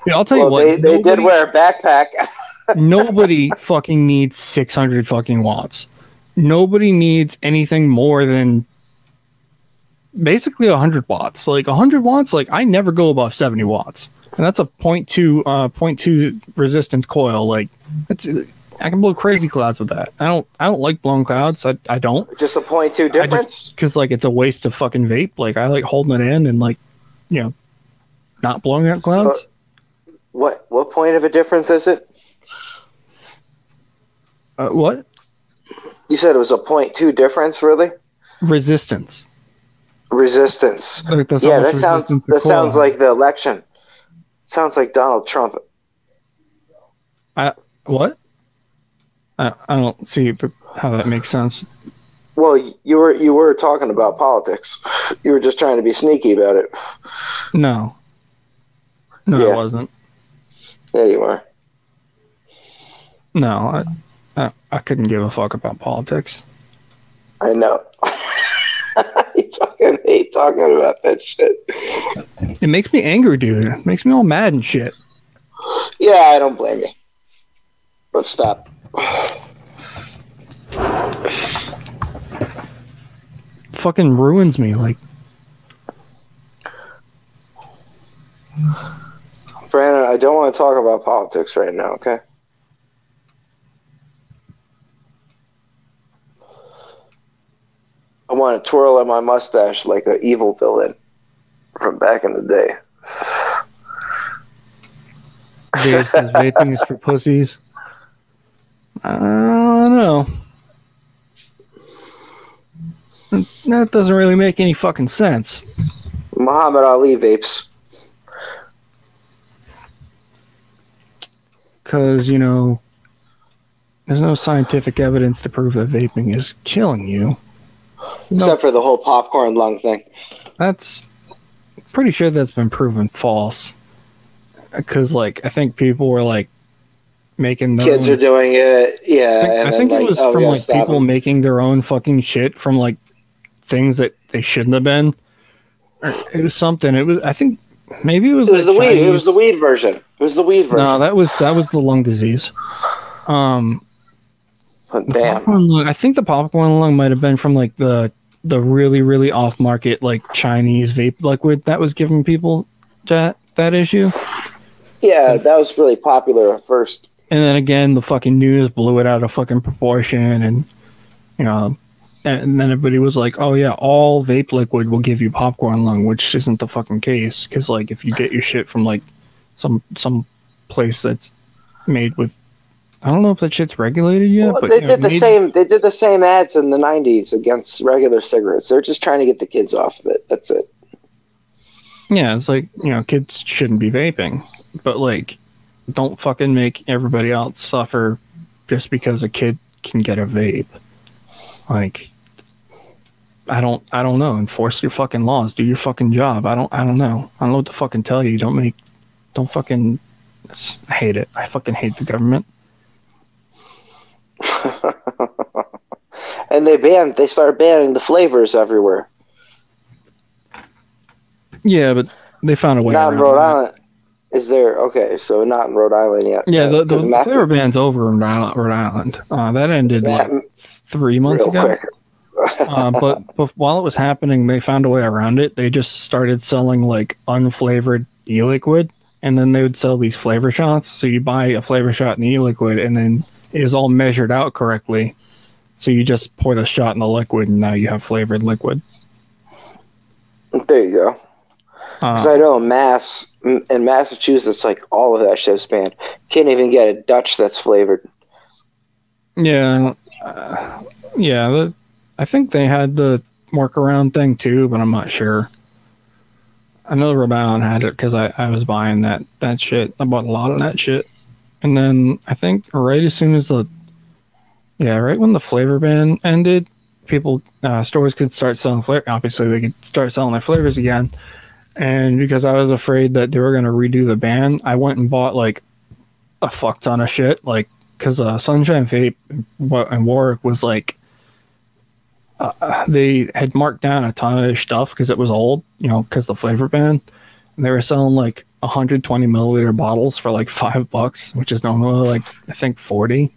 Dude, (laughs) I'll tell Well, you what, they, they did wear a backpack. (laughs) nobody fucking needs 600 fucking watts. Nobody needs anything more than basically 100 watts. Like 100 watts, like I never go above 70 watts. And that's a 0.2 uh 0.2 resistance coil like that's I can blow crazy clouds with that. I don't I don't like blowing clouds. I, I don't Just a point two difference. cuz like it's a waste of fucking vape. Like I like holding it in and like you know not blowing out clouds. So- what what point of a difference is it? Uh, what? You said it was a point two difference, really? Resistance. Resistance. Like, yeah, that sounds that sounds like the election. Sounds like Donald Trump. I What? I, I don't see the, how that makes sense. Well, you were you were talking about politics. You were just trying to be sneaky about it. No. No, Yeah. it wasn't. Yeah, you were. No, I, I, I couldn't give a fuck about politics. I know. (laughs) I fucking hate talking about that shit. It makes me angry, dude. It makes me all mad and shit. Yeah, I don't blame you. Let's stop. fucking ruins me. Like, Brandon, I don't want to talk about politics right now, okay? I want to twirl at my mustache like an evil villain from back in the day. Dave says vaping is for pussies. I don't know. That doesn't really make any fucking sense. Muhammad Ali vapes. Because, you know, there's no scientific evidence to prove that vaping is killing you. No, Except for the whole popcorn lung thing. that's pretty sure that's been proven false. Because, like, I think people were like making Kids own- are doing it. Yeah. I think, I then, think like, it was oh, from gotta like people them. making their own fucking shit from like things that they shouldn't have been. Or it was something. It was. I think maybe it was. It was like the weed. It was the weed version. It was the weed version. No, that was that was the lung disease. Um, But the damn. popcorn lung, I think the popcorn lung might have been from like the the really really off market like Chinese vape liquid that was giving people that that issue. Yeah, that was really popular at first. And then again, the fucking news blew it out of fucking proportion, and you know, and, and then everybody was like, "Oh yeah, all vape liquid will give you popcorn lung," which isn't the fucking case. Because like, if you get your shit from like some some place that's made with, I don't know if that shit's regulated yet, Well, but they you know, did the made- same. They did the same ads in the '90s against regular cigarettes. They're just trying to get the kids off of it. That's it. Yeah, it's like you know, kids shouldn't be vaping, but like, don't fucking make everybody else suffer just because a kid can get a vape. Like, I don't, I don't know. Enforce your fucking laws. Do your fucking job. I don't, I don't know. I don't know what to fucking tell you. Don't make, don't fucking. I hate it. I fucking hate the government. (laughs) and they banned. They started banning the flavors everywhere. Yeah, but they found a way. not in Rhode that. Island. Is there? Okay, so not in Rhode Island yet. Yeah, the, the, the flavor ban's over in Rhode Island. Uh, that ended like three months ago. (laughs) uh, but, but while it was happening, they found a way around it. They just started selling like unflavored e-liquid, and then they would sell these flavor shots. So you buy a flavor shot in the e-liquid, and then is all measured out correctly. So you just pour the shot in the liquid, and now you have flavored liquid. there you go. Because Uh, I know in Mass in Massachusetts, like all of that shit's banned. Can't even get a Dutch that's flavored. yeah, uh, yeah. The, I think they had the workaround thing too, but I'm not sure. I know Rhode Island had it because I, I was buying that that shit. I bought a lot of that shit, and then I think right as soon as the yeah right when the flavor ban ended, people uh, stores could start selling flavor. Obviously, they could start selling their flavors again. And because I was afraid that they were going to redo the ban, I went and bought like a fuck ton of shit. Like because uh, Sunshine Vape and Warwick was like uh, they had marked down a ton of their stuff because it was old, you know, because the flavor ban. And they were selling like 120 milliliter bottles for like five bucks, which is normally like I think 40.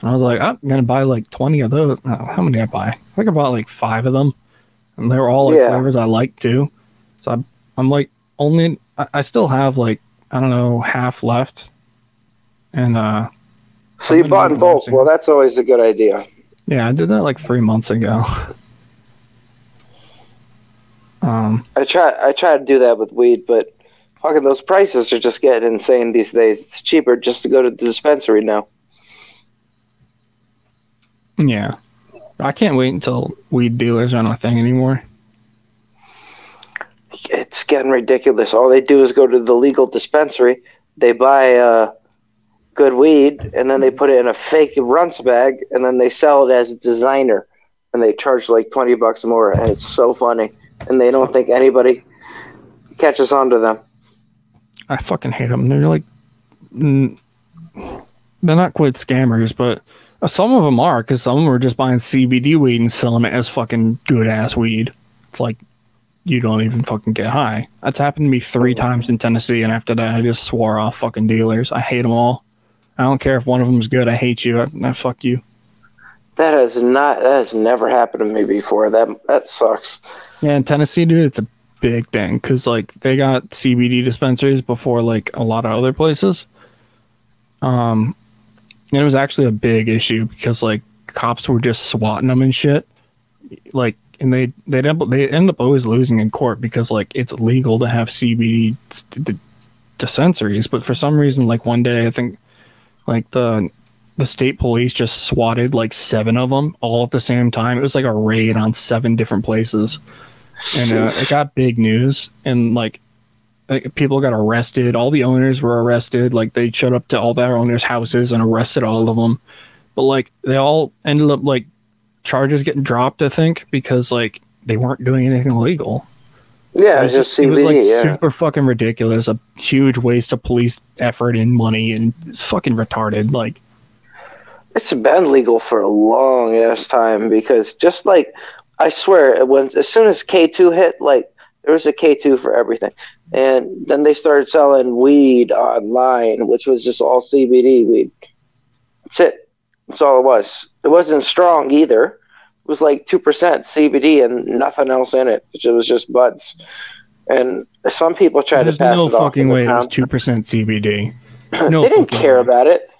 And I was like, I'm gonna buy like 20 of those. No, how many did I buy? I think I bought like five of them, and they were all like Yeah. flavors I like too. So I'm, I'm like only I, I still have like I don't know half left, and uh So you bought in bulk. Well, that's always a good idea. yeah, I did that like three months ago. Um, I try I try to do that with weed, but fucking those prices are just getting insane these days. It's cheaper just to go to the dispensary now. yeah, I can't wait until weed dealers aren't a thing anymore. It's getting ridiculous. All they do is go to the legal dispensary, they buy uh, good weed, and then they put it in a fake Runtz bag, and then they sell it as a designer, and they charge like twenty bucks more, and it's so funny. And they don't think anybody catches on to them. I fucking hate them. They're like, mm, they're not quite scammers, but uh, some of them are because some of them are just buying CBD weed and selling it as fucking good ass weed. It's like you don't even fucking get high. That's happened to me three times in Tennessee, and after that, I just swore off fucking dealers. I hate them all. I don't care if one of them's good. I hate you. I, I fuck you. That has not. That has never happened to me before. That that sucks. Yeah, in Tennessee, dude, it's a big thing because like they got CBD dispensaries before like a lot of other places. Um, and it was actually a big issue because like cops were just swatting them and shit. Like, and they they end they end up always losing in court because like it's legal to have CBD dispensaries, but for some reason, like one day I think like the the state police just swatted like seven of them all at the same time. It was like a raid on seven different places. And uh, it got big news, and like, like people got arrested. All the owners were arrested. Like they showed up to all their owners' houses and arrested all of them. But like they all ended up like charges getting dropped. I think because like they weren't doing anything illegal. Yeah, It was just it was like yeah. super fucking ridiculous. A huge waste of police effort and money, and fucking retarded. Like It's been legal for a long ass time because just like I swear, when as soon as K two hit, like there was a K two for everything, and then they started selling weed online, which was just all CBD weed. That's it. That's all it was. It wasn't strong either. It was like two percent CBD and nothing else in it. It was just buds. And some people tried there's to pass no it off. fucking as a way it was two percent CBD. (laughs) No they didn't care way. about it.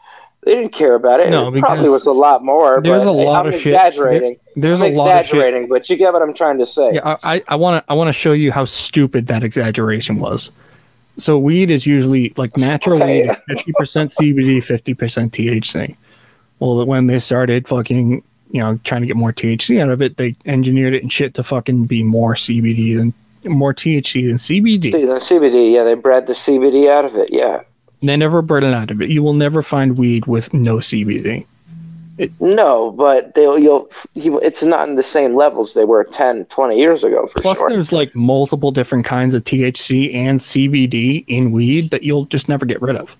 They didn't care about it. No, it probably was a lot more. there's a lot I'm of shit- exaggerating. There's I'm a lot of shit. exaggerating, but you get what I'm trying to say. Yeah, I I want to I want to show you how stupid that exaggeration was. So weed is usually like natural Okay. weed, fifty percent CBD, fifty percent THC. Well, when they started fucking, you know, trying to get more THC out of it, they engineered it and shit to fucking be more CBD than more THC than CBD. See, the CBD, yeah, they bred the CBD out of it. Yeah, They never it out of it. You will never find weed with no CBD. no, but they'll you'll you, it's not in the same levels they were 10, 20 years ago for Plus, sure. there's like multiple different kinds of THC and CBD in weed that you'll just never get rid of.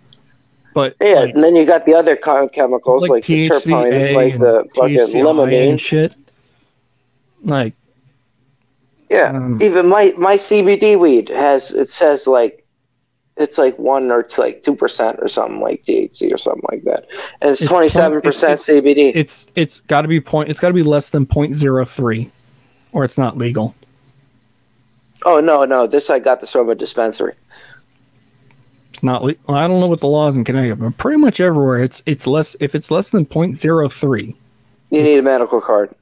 But Yeah, like, and then you got the other kind of chemicals like, the terpenes, like the fucking limonene. and shit. Like, Yeah, um, even my my CBD weed has it says like it's like one or two, like two percent or something like THC or something like that, and it's It's twenty seven percent CBD. it's it's got to be point. It's got to be less than 0.03, or it's not legal. oh no, no, this I got this from a dispensary. It's not. Le- I don't know what the laws in Connecticut, but pretty much everywhere it's it's less. If it's less than 0.03, You need a medical card.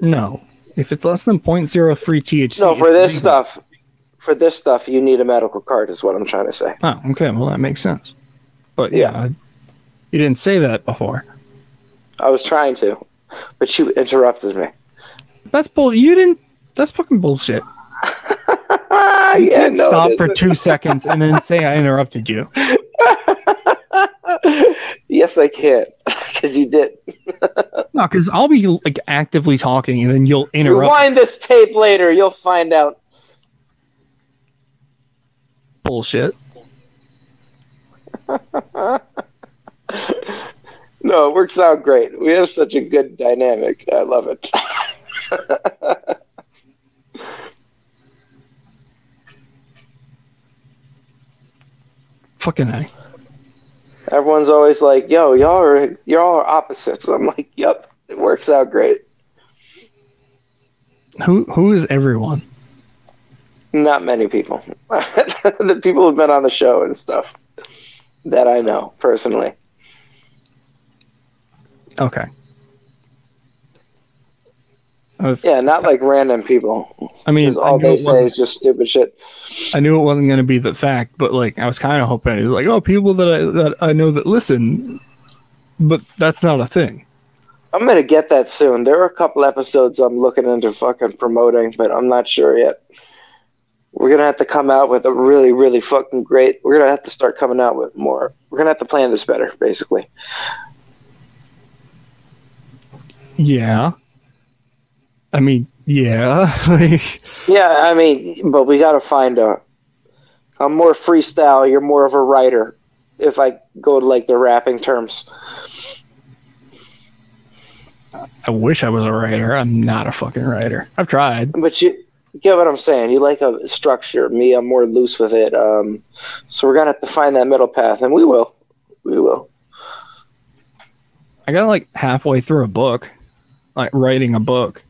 no. If it's less than 0.03 THC, No, for this legal. stuff, for this stuff, you need a medical card. Is what I'm trying to say. Oh, okay. Well, that makes sense. But yeah, Yeah. I- you didn't say that before. I was trying to, but you interrupted me. That's bull. You didn't. That's fucking bullshit. Ah, (laughs) You yeah, can't no, stop for two seconds and then say I interrupted you. (laughs) yes, I can, because (laughs) you did. No, because I'll be like actively talking and then you'll interrupt. Rewind this tape later. You'll find out. Bullshit. (laughs) No, it works out great. We have such a good dynamic. I love it. (laughs) Fucking a. Everyone's always like, "Yo, y'all are y'all are opposites." I'm like, "Yep, it works out great." Who who is everyone? Not many people. (laughs) the people who've been on the show and stuff that I know personally. Okay. Was. Yeah, not like random people. I mean, I all knew, they it say wasn't, is just stupid shit. I knew it wasn't going to be the fact, but like I was kind of hoping it was like, oh, people that I that I know that listen, but that's not a thing. I'm gonna get that soon. There are a couple episodes I'm looking into fucking promoting, but I'm not sure yet. We're gonna have to come out with a really, really fucking great. We're gonna have to start coming out with more. We're gonna have to plan this better, basically. Yeah. I mean, yeah. (laughs) like, Yeah, I mean, but we gotta find a. I'm more freestyle. You're more of a writer. If I go to like the rapping terms, I wish I was a writer. I'm not a fucking writer. I've tried. but you get what I'm saying. You like a structure. Me, I'm more loose with it. Um, so we're gonna have to find that middle path, and we will. We will. I got like halfway through a book, like writing a book,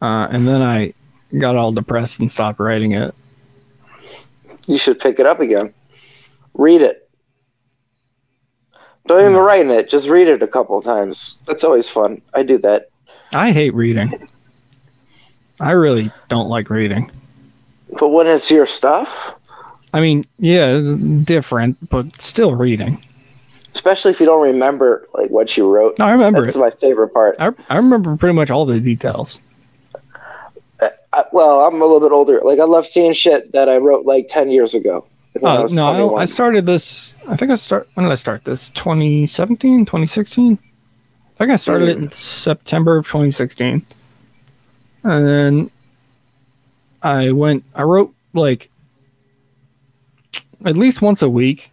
uh, and then I got all depressed and stopped writing it. You should pick it up again. Read it. Don't even No. write in it. Just read it a couple of times. That's always fun. I do that. I hate reading. I really don't like reading. But when it's your stuff, I mean, yeah, different, but still reading. especially if you don't remember like what you wrote, No, I remember that's it. my favorite part. I, I remember pretty much all the details. Uh, I, well, I'm a little bit older. Like I love seeing shit that I wrote like ten years ago. when uh, I Oh was no, I, I started this. I think I start. When did I start this? 2017, 2016. I think I started it in September of 2016, and I went. I wrote like at least once a week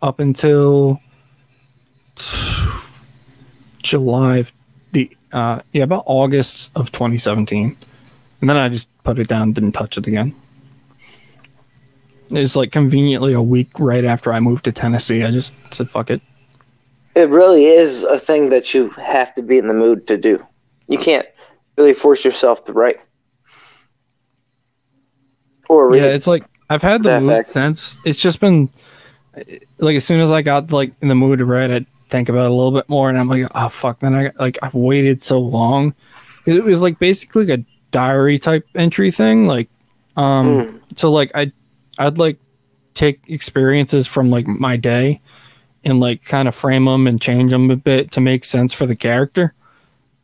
up until July the uh yeah about August of 2017, and then I just put it down, didn't touch it again. It's like conveniently a week right after I moved to Tennessee. I just said, fuck it. It really is a thing that you have to be in the mood to do. You can't really force yourself to write or read. Yeah, it's like I've had the mood fact. since. It's just been like as soon as I got like in the mood to write, I think about it a little bit more, and I'm like, oh fuck. Then I like I've waited so long. It was like basically like a diary type entry thing. Like, um, Mm. so like I, I'd like take experiences from like my day, and like kind of frame them and change them a bit to make sense for the character.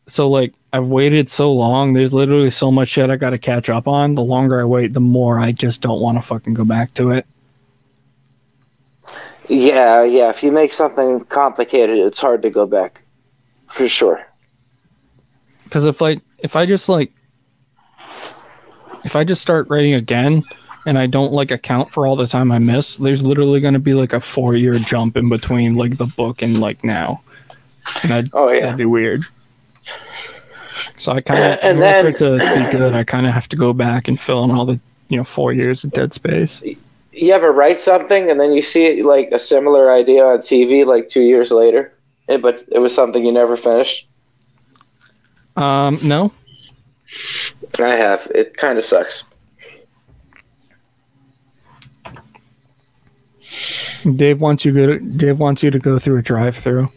So like I've waited so long. There's literally so much shit I got to catch up on. The longer I wait, the more I just don't want to fucking go back to it. yeah, yeah. If you make something complicated, it's hard to go back, for sure. Because if I if I just like if I just start writing again and I don't like account for all the time I miss, there's literally going to be like a four year jump in between like the book and like now, and I'd, Oh yeah. that'd be weird. So I kind of, And in for then- it to be good, I kind of have to go back and fill in all the you know four years of dead space. You ever write something and then you see it, like a similar idea on TV like two years later, eh, but it was something you never finished? Um, no, I have. It kind of sucks. Dave wants you go. Dave wants you to go through a drive-through.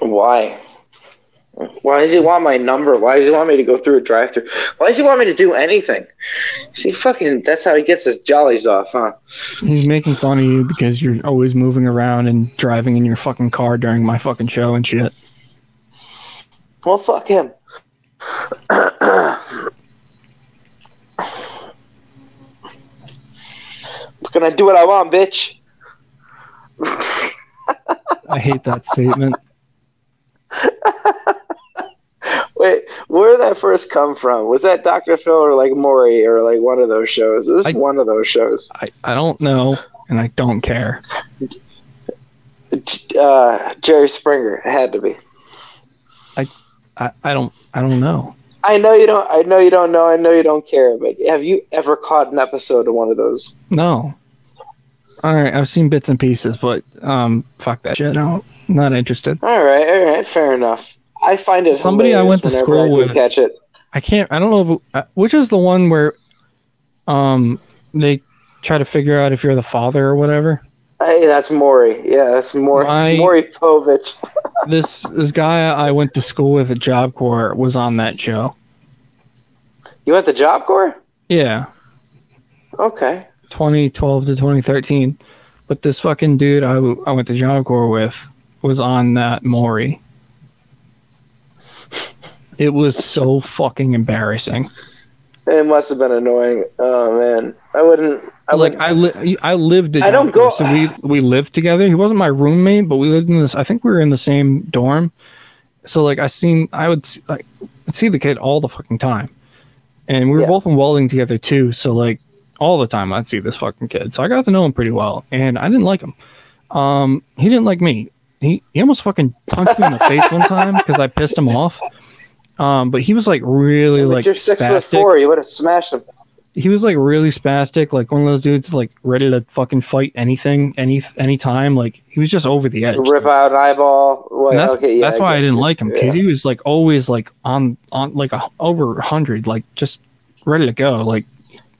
Why? Why does he want my number? Why does he want me to go through a drive-through? Why does he want me to do anything? See, fucking, that's how he gets his jollies off, huh? He's making fun of you because you're always moving around and driving in your fucking car during my fucking show and shit. Well, fuck him. Can I do what I want, bitch? I hate that statement. (laughs) Where did that first come from? Was that Dr. Phil or like Maury or like one of those shows? It was I- one of those shows. I, I don't know and I don't care. Uh, Jerry Springer it had to be. I, I don't I don't know. I know you don't. I know you don't know. I know you don't care. But have you ever caught an episode of one of those? No. All right, I've seen bits and pieces, but um, fuck that shit. No, not interested. All right, all right, fair enough. I find it Somebody I went to school with- Catch it. I can't. I don't know if, uh, which is the one where, um, they try to figure out if you're the father or whatever. Hey, that's Maury. Yeah, that's Maury. My- Maury Povich. (laughs) this this guy I went to school with at Job Corps was on that show. You went to Job Corps? Yeah, Okay. 2012 to 2013. But this fucking dude I, I went to Job Corps with was on that Maury. It was so fucking embarrassing. It must have been annoying. Oh man, I wouldn't. I like wouldn't. I li- I lived. I don't go- So we we lived together. He wasn't my roommate, but we lived in this. I think we were in the same dorm. So like I seen I would see, like I'd see the kid all the fucking time, and we were Yeah. both in welding together too. So like all the time I'd see this fucking kid. So I got to know him pretty well, and I didn't like him. Um, he didn't like me. He he almost fucking punched me in the face one time because I pissed him off. Um, but he was like really But like you're six foot four. You would have smashed him. he was like really spastic, like one of those dudes like ready to fucking fight anything, any anytime. Like he was just over the edge. Rip out an eyeball. And that's okay, yeah, that's why I didn't you. like him because Yeah. he was like always like on on like a, over a hundred, like just ready to go. Like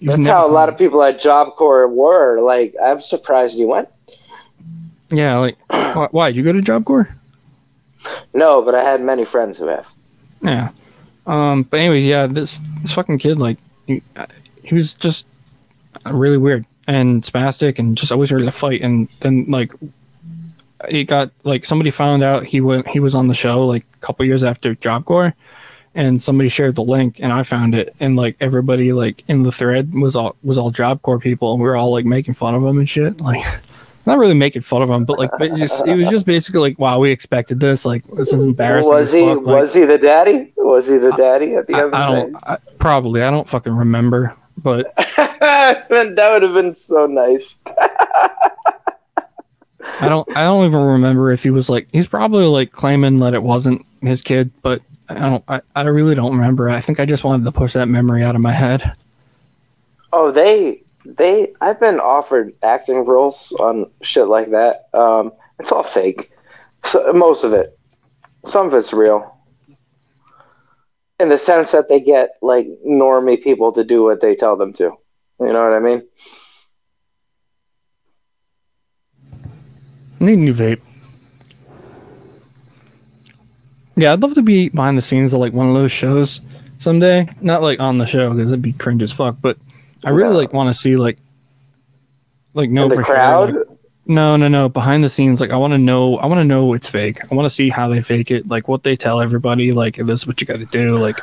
That's how a lot of people at Job Corps were. Like, I'm surprised you went. yeah. Like why, why did you go to Job Corps? No, but I had many friends who have. Yeah. Um. But anyway, yeah. This this fucking kid, like he, he was just really weird and spastic and just always ready to fight. And then like it got like somebody found out he went he was on the show like a couple years after Job Corps, and somebody shared the link, and I found it, and like everybody like in the thread was all was all Job Corps people, and we were all like making fun of them and shit. Like, (laughs) not really making fun of him, but like it, just, it was just basically like, wow, we expected this. Like, this is embarrassing. Was he. Like, was he the daddy? Was he the daddy at the I, end I of the don't I, probably I don't fucking remember, but (laughs) that would have been so nice. (laughs) I don't I don't even remember if he was like he's probably like claiming that it wasn't his kid, but I don't I, I really don't remember. I think I just wanted to push that memory out of my head. Oh, they they I've been offered acting roles on shit like that. Um, it's all fake. So, most of it. Some of it's real. In the sense that they get like normie people to do what they tell them to. You know what I mean? Need new vape. Yeah, I'd love to be behind the scenes of like one of those shows someday. Not like on the show because it'd be cringe as fuck, but I really Yeah. like want to see like like no for sure, crowd? like- no, no, no. Behind the scenes, like I want to know. I want to know it's fake. I want to see how they fake it. Like what they tell everybody. Like this is what you got to do. Like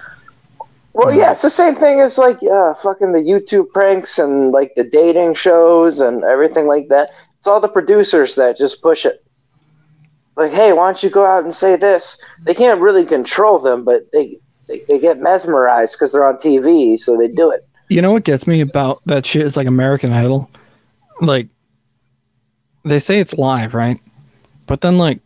Well, yeah, it's the same thing as like uh, fucking the YouTube pranks and like the dating shows and everything like that. It's all the producers that just push it. Like, hey, why don't you go out and say this? They can't really control them, but they they, they get mesmerized because they're on TV, so they do it. You know what gets me about that shit is like American Idol. Like they say it's live, right? But then like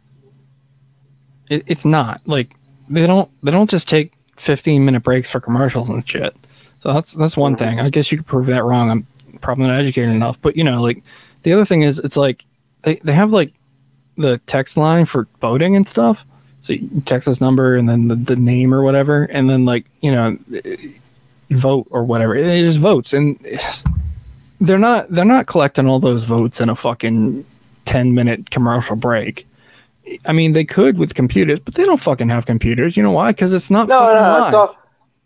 it, it's not. Like they don't they don't just take 15 minute breaks for commercials and shit. So that's that's one thing. I guess you could prove that wrong. I'm probably not educated enough, but you know, like the other thing is it's like they they have like the text line for voting and stuff. So you text this number and then the, the name or whatever, and then like you know vote or whatever. It just votes, and they're not they're not collecting all those votes in a fucking ten minute commercial break. I mean, they could with computers, but they don't fucking have computers. You know why? Because it's not No, no, it's all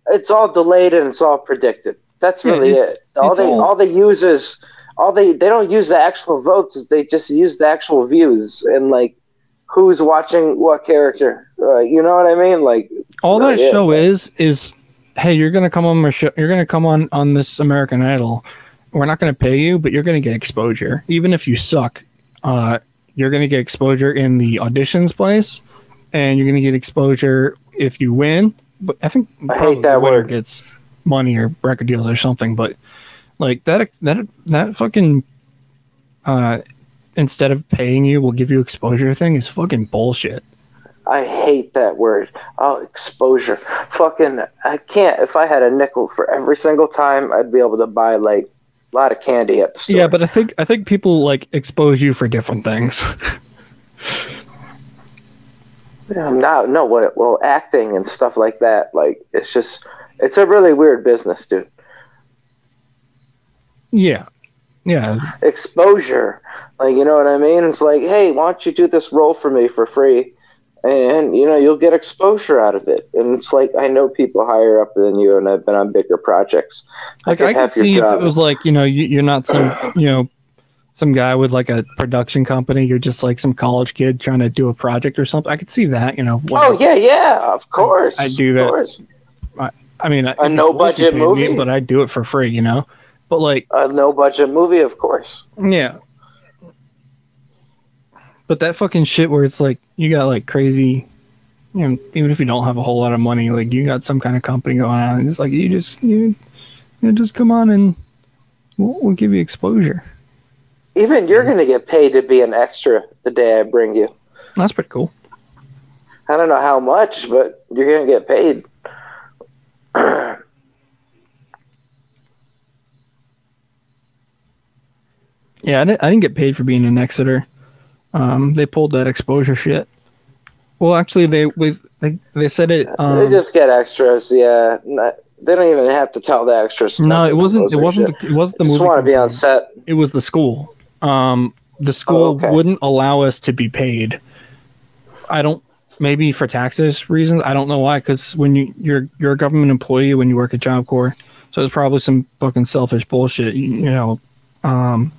it's all delayed and it's all predicted. That's really it's- it. All they all- all they use is all they they don't use the actual votes. They just use the actual views and like who's watching what character. Uh, you know what I mean? Like all that it. show is is hey you're gonna come on my show you're gonna come on on this american idol. We're not gonna pay you but you're gonna get exposure. Even if you suck uh you're gonna get exposure in the auditions place and you're gonna get exposure if you win. But i think I hate that winner word. gets money or record deals or something but like that that that fucking uh instead of paying you we'll give you exposure thing is fucking bullshit I hate that word. Oh, exposure. Fucking, I can't. If I had a nickel for every single time, I'd be able to buy like a lot of candy at the store. Yeah, but I think I think people like expose you for different things. (laughs) Yeah, no, no. What? Well, acting and stuff like that. Like, it's just, it's a really weird business, dude. yeah, yeah, Exposure, like, you know what I mean? It's like, hey, why don't you do this role for me for free? And you know you'll get exposure out of it, and it's like I know people higher up than you, and I've been on bigger projects. like could I could have your see if it was like you know you, you're not some you know some guy with like a production company. You're just like some college kid trying to do a project or something. I could see that. You know. Oh yeah, yeah, of course. I do Of that. course. I mean, A no cool if you budget paid me, movie? but I do it for free. You know. But like, A no budget movie, of course. yeah. But that fucking shit where it's like you got like crazy, you know, even if you don't have a whole lot of money, like you got some kind of company going on, it's like you just you, you just come on and we'll, we'll give you exposure. Even you're mm. going to get paid to be an extra the day I bring you. That's pretty cool. I don't know how much, but you're going to get paid. (clears throat) Yeah, I didn't, I didn't get paid for being an extra. Um, they pulled that exposure shit. Well, actually, they with they, they said it. they Um, just get extras, yeah. Not, they don't even have to tell the extras. no, it wasn't. It wasn't. The, it wasn't the They just movie. want to be on set. it was the school. Um, the school Oh, okay. wouldn't allow us to be paid. I don't. Maybe for taxes reasons. I don't know why. Because when you you're you're a government employee when you work at Job Corps, so it's probably some fucking selfish bullshit. You, you know. Um,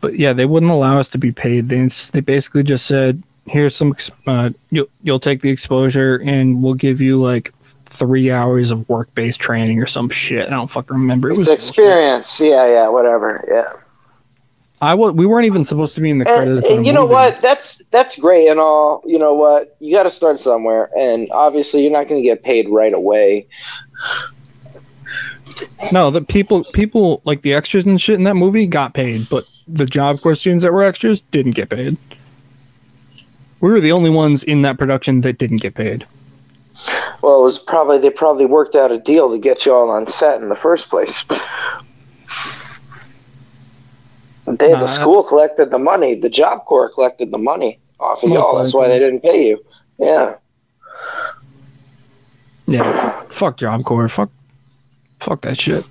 but yeah, they wouldn't allow us to be paid. They ins- they basically just said, "Here's some. Uh, you'll you'll take the exposure, and we'll give you like three hours of work based training or some shit. I don't fucking remember. It was bullshit. experience. Yeah, yeah, whatever. Yeah. I. We weren't even supposed to be in the And, credits. of and you know movie. what? That's that's great and all. You know what? You got to start somewhere, and obviously you're not going to get paid right away. No, the people, people like the extras and shit in that movie got paid, but the Job Corps students that were extras didn't get paid. We were the only ones in that production that didn't get paid. Well, it was probably they probably worked out a deal to get you all on set in the first place. They, Nah, the school collected the money. The Job Corps collected the money off of y'all. That's why they didn't pay you. Yeah. Yeah, fuck, fuck Job Corps. Fuck, fuck that shit.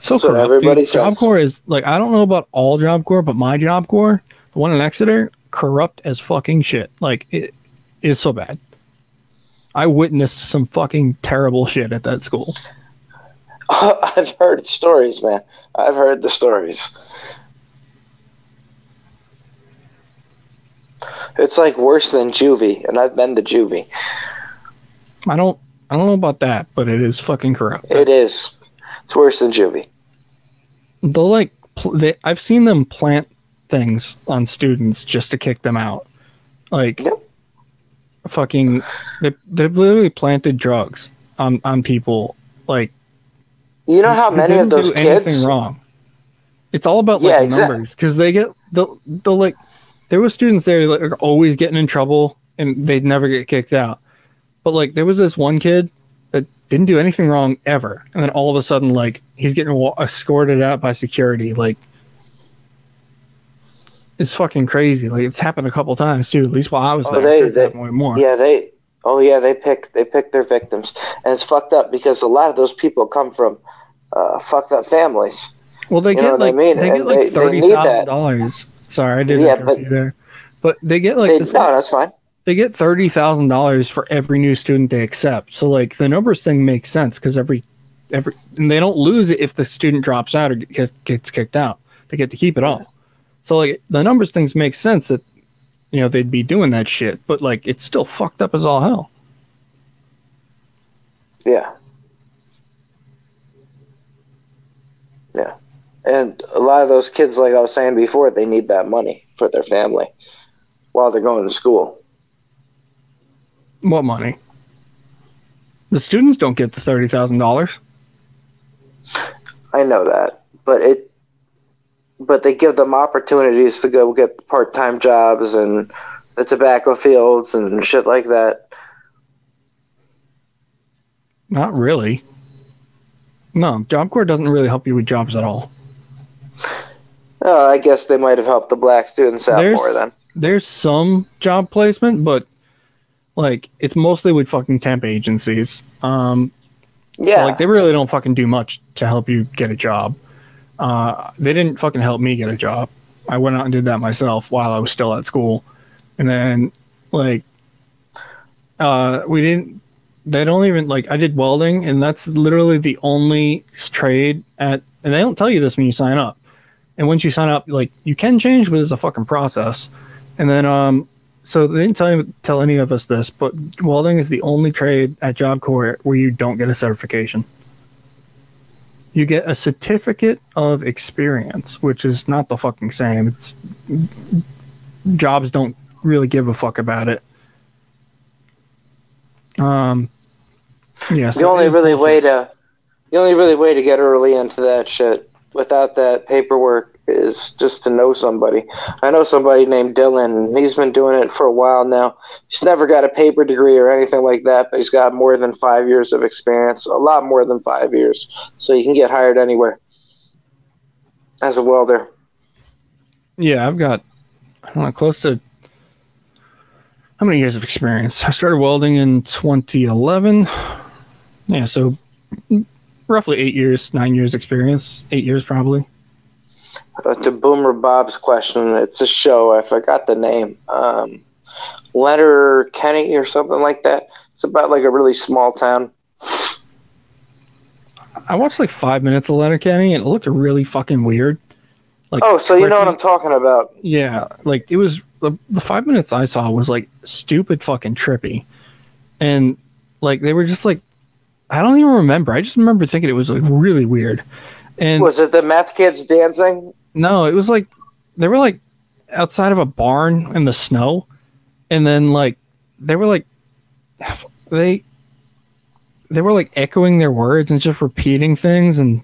So what corrupt, everybody dude. Job says. Corps is like I don't know about all Job Corps, but my Job Corps, the one in Exeter, corrupt as fucking shit. Like it is so bad. I witnessed some fucking terrible shit at that school. (laughs) I've heard stories, man. I've heard the stories. It's like worse than juvie, and I've been to juvie. I don't I don't know about that, but it is fucking corrupt. It is. It's worse than juvie. They'll like pl- they, I've seen them plant things on students just to kick them out. Like Yep. fucking they they've literally planted drugs on on people like You know how many of those do anything kids? wrong. It's all about like Yeah, exact- numbers because they get the the like there was students there that are always getting in trouble and they'd never get kicked out. But like there was this one kid that didn't do anything wrong ever, and then all of a sudden like he's getting wa- escorted out by security. Like it's fucking crazy. Like it's happened a couple times too. At least while I was Oh, there, they- I'm sure it's they- way more. Yeah, they. Oh yeah, they pick they pick their victims, and it's fucked up because a lot of those people come from uh, fucked up families. Well, they You get what I like mean? they And get like they- thirty thousand dollars. Sorry, I didn't Yeah, but- you there. But they get like they, this no, that's fine. They get thirty thousand dollars for every new student they accept. So like the numbers thing makes sense because every every and they don't lose it if the student drops out or get, gets kicked out. They get to keep it all. So like the numbers things make sense that you know they'd be doing that shit, but like it's still fucked up as all hell. Yeah. Yeah. And a lot of those kids, like I was saying before, they need that money for their family while they're going to school. What money? The students don't get the thirty thousand dollars. I know that, but it, but they give them opportunities to go get part-time jobs and the tobacco fields and shit like that. Not really. No, Job Corps doesn't really help you with jobs at all. Oh, I guess they might have helped the black students out There's- more then. There's some job placement, but like it's mostly with fucking temp agencies. Um, so, Yeah, like they really don't fucking do much to help you get a job. Uh, they didn't fucking help me get a job. I went out and did that myself while I was still at school, and then like uh, we didn't. They don't even like I did welding, and that's literally the only trade at. And they don't tell you this when you sign up. And once you sign up, like you can change, but it's a fucking process. And then um, so they didn't tell tell any of us this, but welding is the only trade at Job Corps where you don't get a certification. You get a certificate of experience, which is not the fucking same. It's jobs don't really give a fuck about it. Um, yeah. So the only really way to, the only really way to get early into that shit without that paperwork is just to know somebody. I know somebody named Dylan. and He's been doing it for a while now. He's never got a paper degree or anything like that, but he's got more than five years of experience, a lot more than five years. So you can get hired anywhere as a welder. Yeah, I've got I don't know, close to how many years of experience? I started welding in 2011. Yeah, so roughly eight years, nine years experience, eight years probably. Uh, to Boomer Bob's question, it's a show. I forgot the name. Um, Leonard Kenny or something like that. It's about like a really small town. I watched like five minutes of Letterkenny and it looked really fucking weird. Like, Oh, so you know what. I'm talking about? Yeah, like it was the, the five minutes I saw was like stupid fucking trippy, and like they were just like I don't even remember. I just remember thinking it was like really weird. And Was it the meth kids dancing? No, it was like they were like outside of a barn in the snow, and then like they were like they they were like echoing their words and just repeating things, and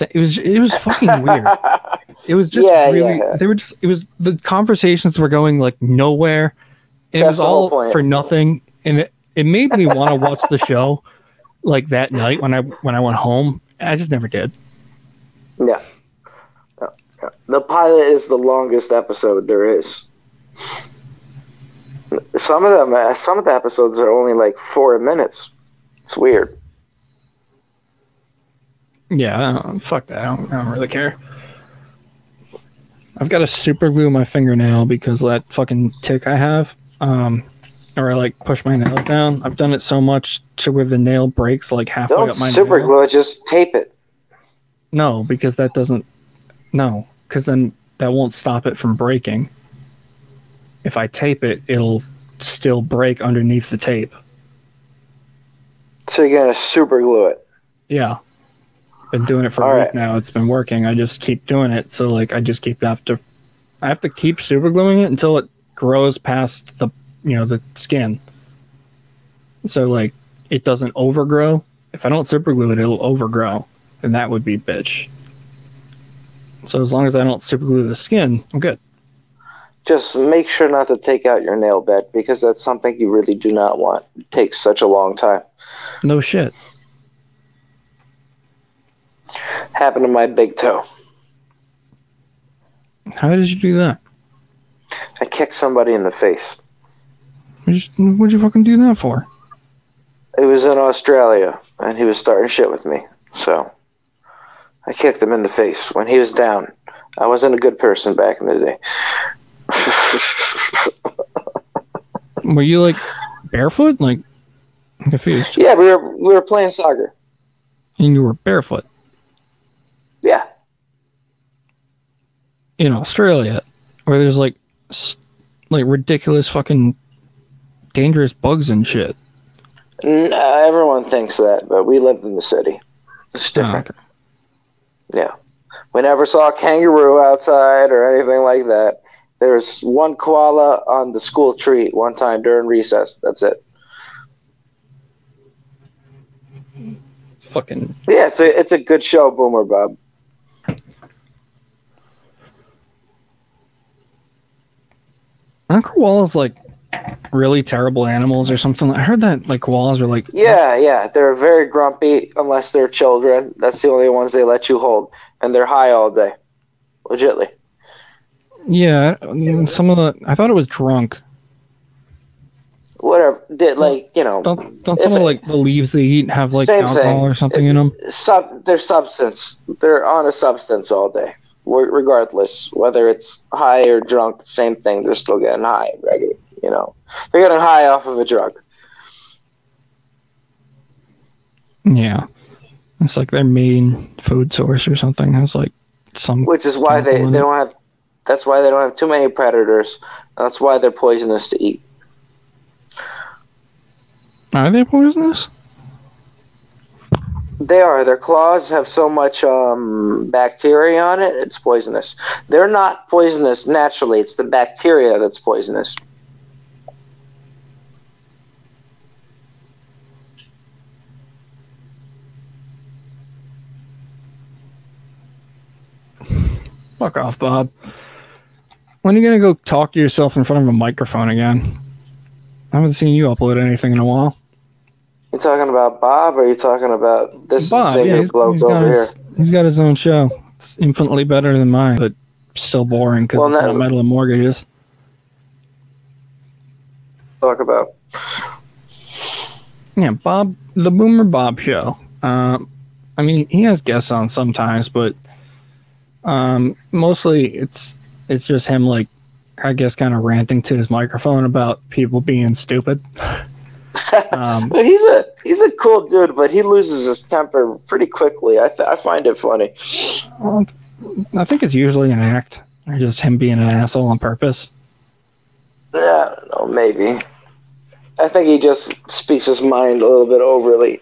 it was it was fucking weird. (laughs) It was just Yeah, really yeah. they were just it was the conversations were going like nowhere, and it was all for nothing, and it, it made me want to watch the show like that night when I when I went home. I just never did. Yeah. The pilot is the longest episode there is. Some of them, uh, some of the episodes are only like four minutes. It's weird. Yeah, fuck that. I don't, I don't really care. I've got to super glue my fingernail because that fucking tick I have. Um, or I like push my nails down. I've done it so much to where the nail breaks like halfway Don't up my super nail. glue it, just tape it. No, because that doesn't. No, because then that won't stop it from breaking. If I tape it, it'll still break underneath the tape. So you're gonna super glue it. Yeah. Been doing it for All a week right. now. It's been working. I just keep doing it. So like I just keep have to I have to keep super gluing it until it grows past the you know, the skin. So like it doesn't overgrow. If I don't super glue it, it'll overgrow. And that would be bitch. So as long as I don't super glue the skin, I'm good. Just make sure not to take out your nail bed because that's something you really do not want. It takes such a long time. No shit. Happened to my big toe. How did you do that? I kicked somebody in the face. What'd you, what'd you fucking do that for? It was in Australia, and he was starting shit with me. So I kicked him in the face when he was down. I wasn't a good person back in the day. (laughs) Were you like barefoot? Like I'm confused. yeah, we were we were playing soccer. And you were barefoot. Yeah, in Australia where there's like like ridiculous fucking dangerous bugs and shit. Uh, everyone thinks that, but we lived in the city. It's Oh, different. okay. Yeah, we never saw a kangaroo outside or anything like that. There was one koala on the school tree one time during recess. That's it. Fucking Yeah, it's a it's a good show, Boomer Bob. aren't koalas like really terrible animals or something? I heard that like koalas are like Yeah, yeah, they're very grumpy unless they're children. That's the only ones they let you hold, and they're high all day, legitly. yeah. Some of the I thought it was drunk. Whatever, did like you know, Don't don't some of like the leaves they eat have like alcohol thing. or something in them? sub they're substance. They're on a substance all day, regardless whether it's high or drunk. Same thing. They're still getting high, regular. You know, they're getting high off of a drug. Yeah, it's like their main food source or something. Has like some which is why they, they don't have that's why they don't have too many predators. That's why they're poisonous to eat. Are they poisonous? they are. Their claws have so much um, bacteria on it it's poisonous. They're not poisonous naturally. It's the bacteria that's poisonous Fuck off, Bob. When are you gonna go talk to yourself in front of a microphone again? I haven't seen you upload anything in a while. you talking about bob or are you talking about this Bob, yeah, he's, bloke he's over here he's got his own show. It's infinitely better than mine, but still boring because Well, it's not metal and mortgages. talk about Yeah, Bob, the Boomer Bob show. Um, I mean, he has guests on sometimes, but um, mostly it's it's just him, like I guess, kind of ranting to his microphone about people being stupid. (laughs) Um, But he's a he's a cool dude but he loses his temper pretty quickly i, th- I find it funny well, I think it's usually an act, or just him being an asshole on purpose. Yeah, I don't know, maybe. I think he just speaks his mind a little bit overly.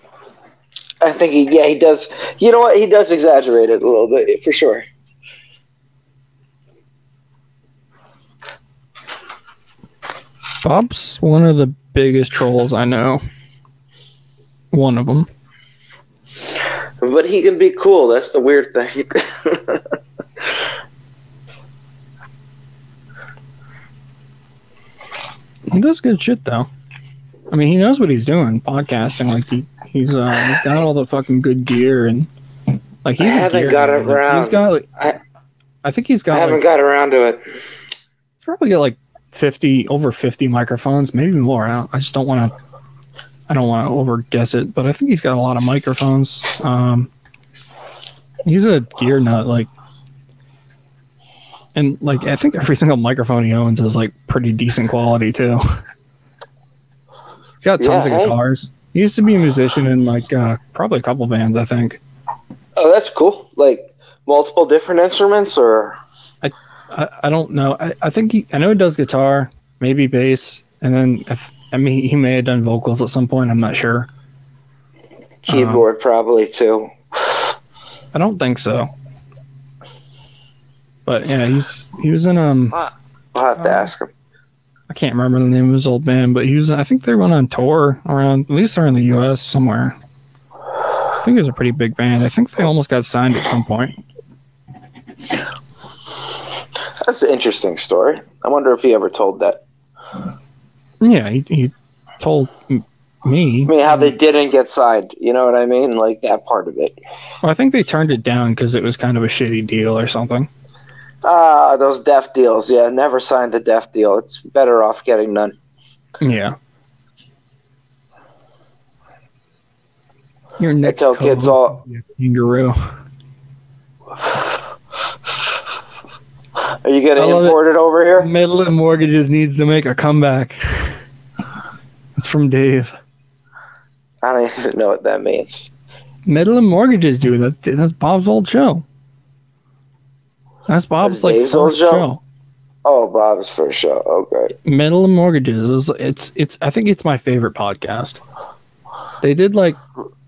I think he, yeah, he does. You know what? He does exaggerate it a little bit for sure. Bob's one of the biggest trolls I know. One of them. But he can be cool. That's the weird thing. (laughs) He does good shit though. I mean, he knows what he's doing, podcasting. Like he, he's uh, he's got all the fucking good gear and like he's. I haven't got around. He's got like, I- I think he's I got haven't like, got around to it. he's probably got like fifty over fifty microphones, maybe more. I, I just don't want to. I don't want to over guess it, but I think he's got a lot of microphones. Um, he's a gear nut, like, and like I think every (laughs) single microphone he owns is like pretty decent quality too. he's got tons Yeah, of hey. guitars. He used to be a musician in like uh, probably a couple bands, I think. Oh, that's cool. Like multiple different instruments, or I, I don't know. I, I think he, I know he does guitar, maybe bass, and then if, I mean he may have done vocals at some point. I'm not sure. keyboard probably too. I don't think so. But yeah, he's he was in um I'll have to Uh, ask him. I can't remember the name of his old band, but he was I think they went on tour around at least around the US somewhere. I think it was a pretty big band. I think they almost got signed at some point. That's an interesting story. I wonder if he ever told that. Yeah, he, he told me. I mean, how they didn't get signed. You know what I mean? Like that part of it. Well, I think they turned it down because it was kind of a shitty deal or something. Ah, those deaf deals. Yeah, never signed a deaf deal. It's better off getting none. Yeah. Your next tell kids all- will be a kangaroo. Are you getting I love it. imported over here? Metal and Mortgages needs to make a comeback. It's from Dave. I don't (laughs) even know what that means. Metal and Mortgages, dude. That's that's Bob's old show. That's Bob's like Dave's first show? show. Oh, Bob's first show. Okay. Metal and Mortgages. It's, it's it's I think it's my favorite podcast. They did like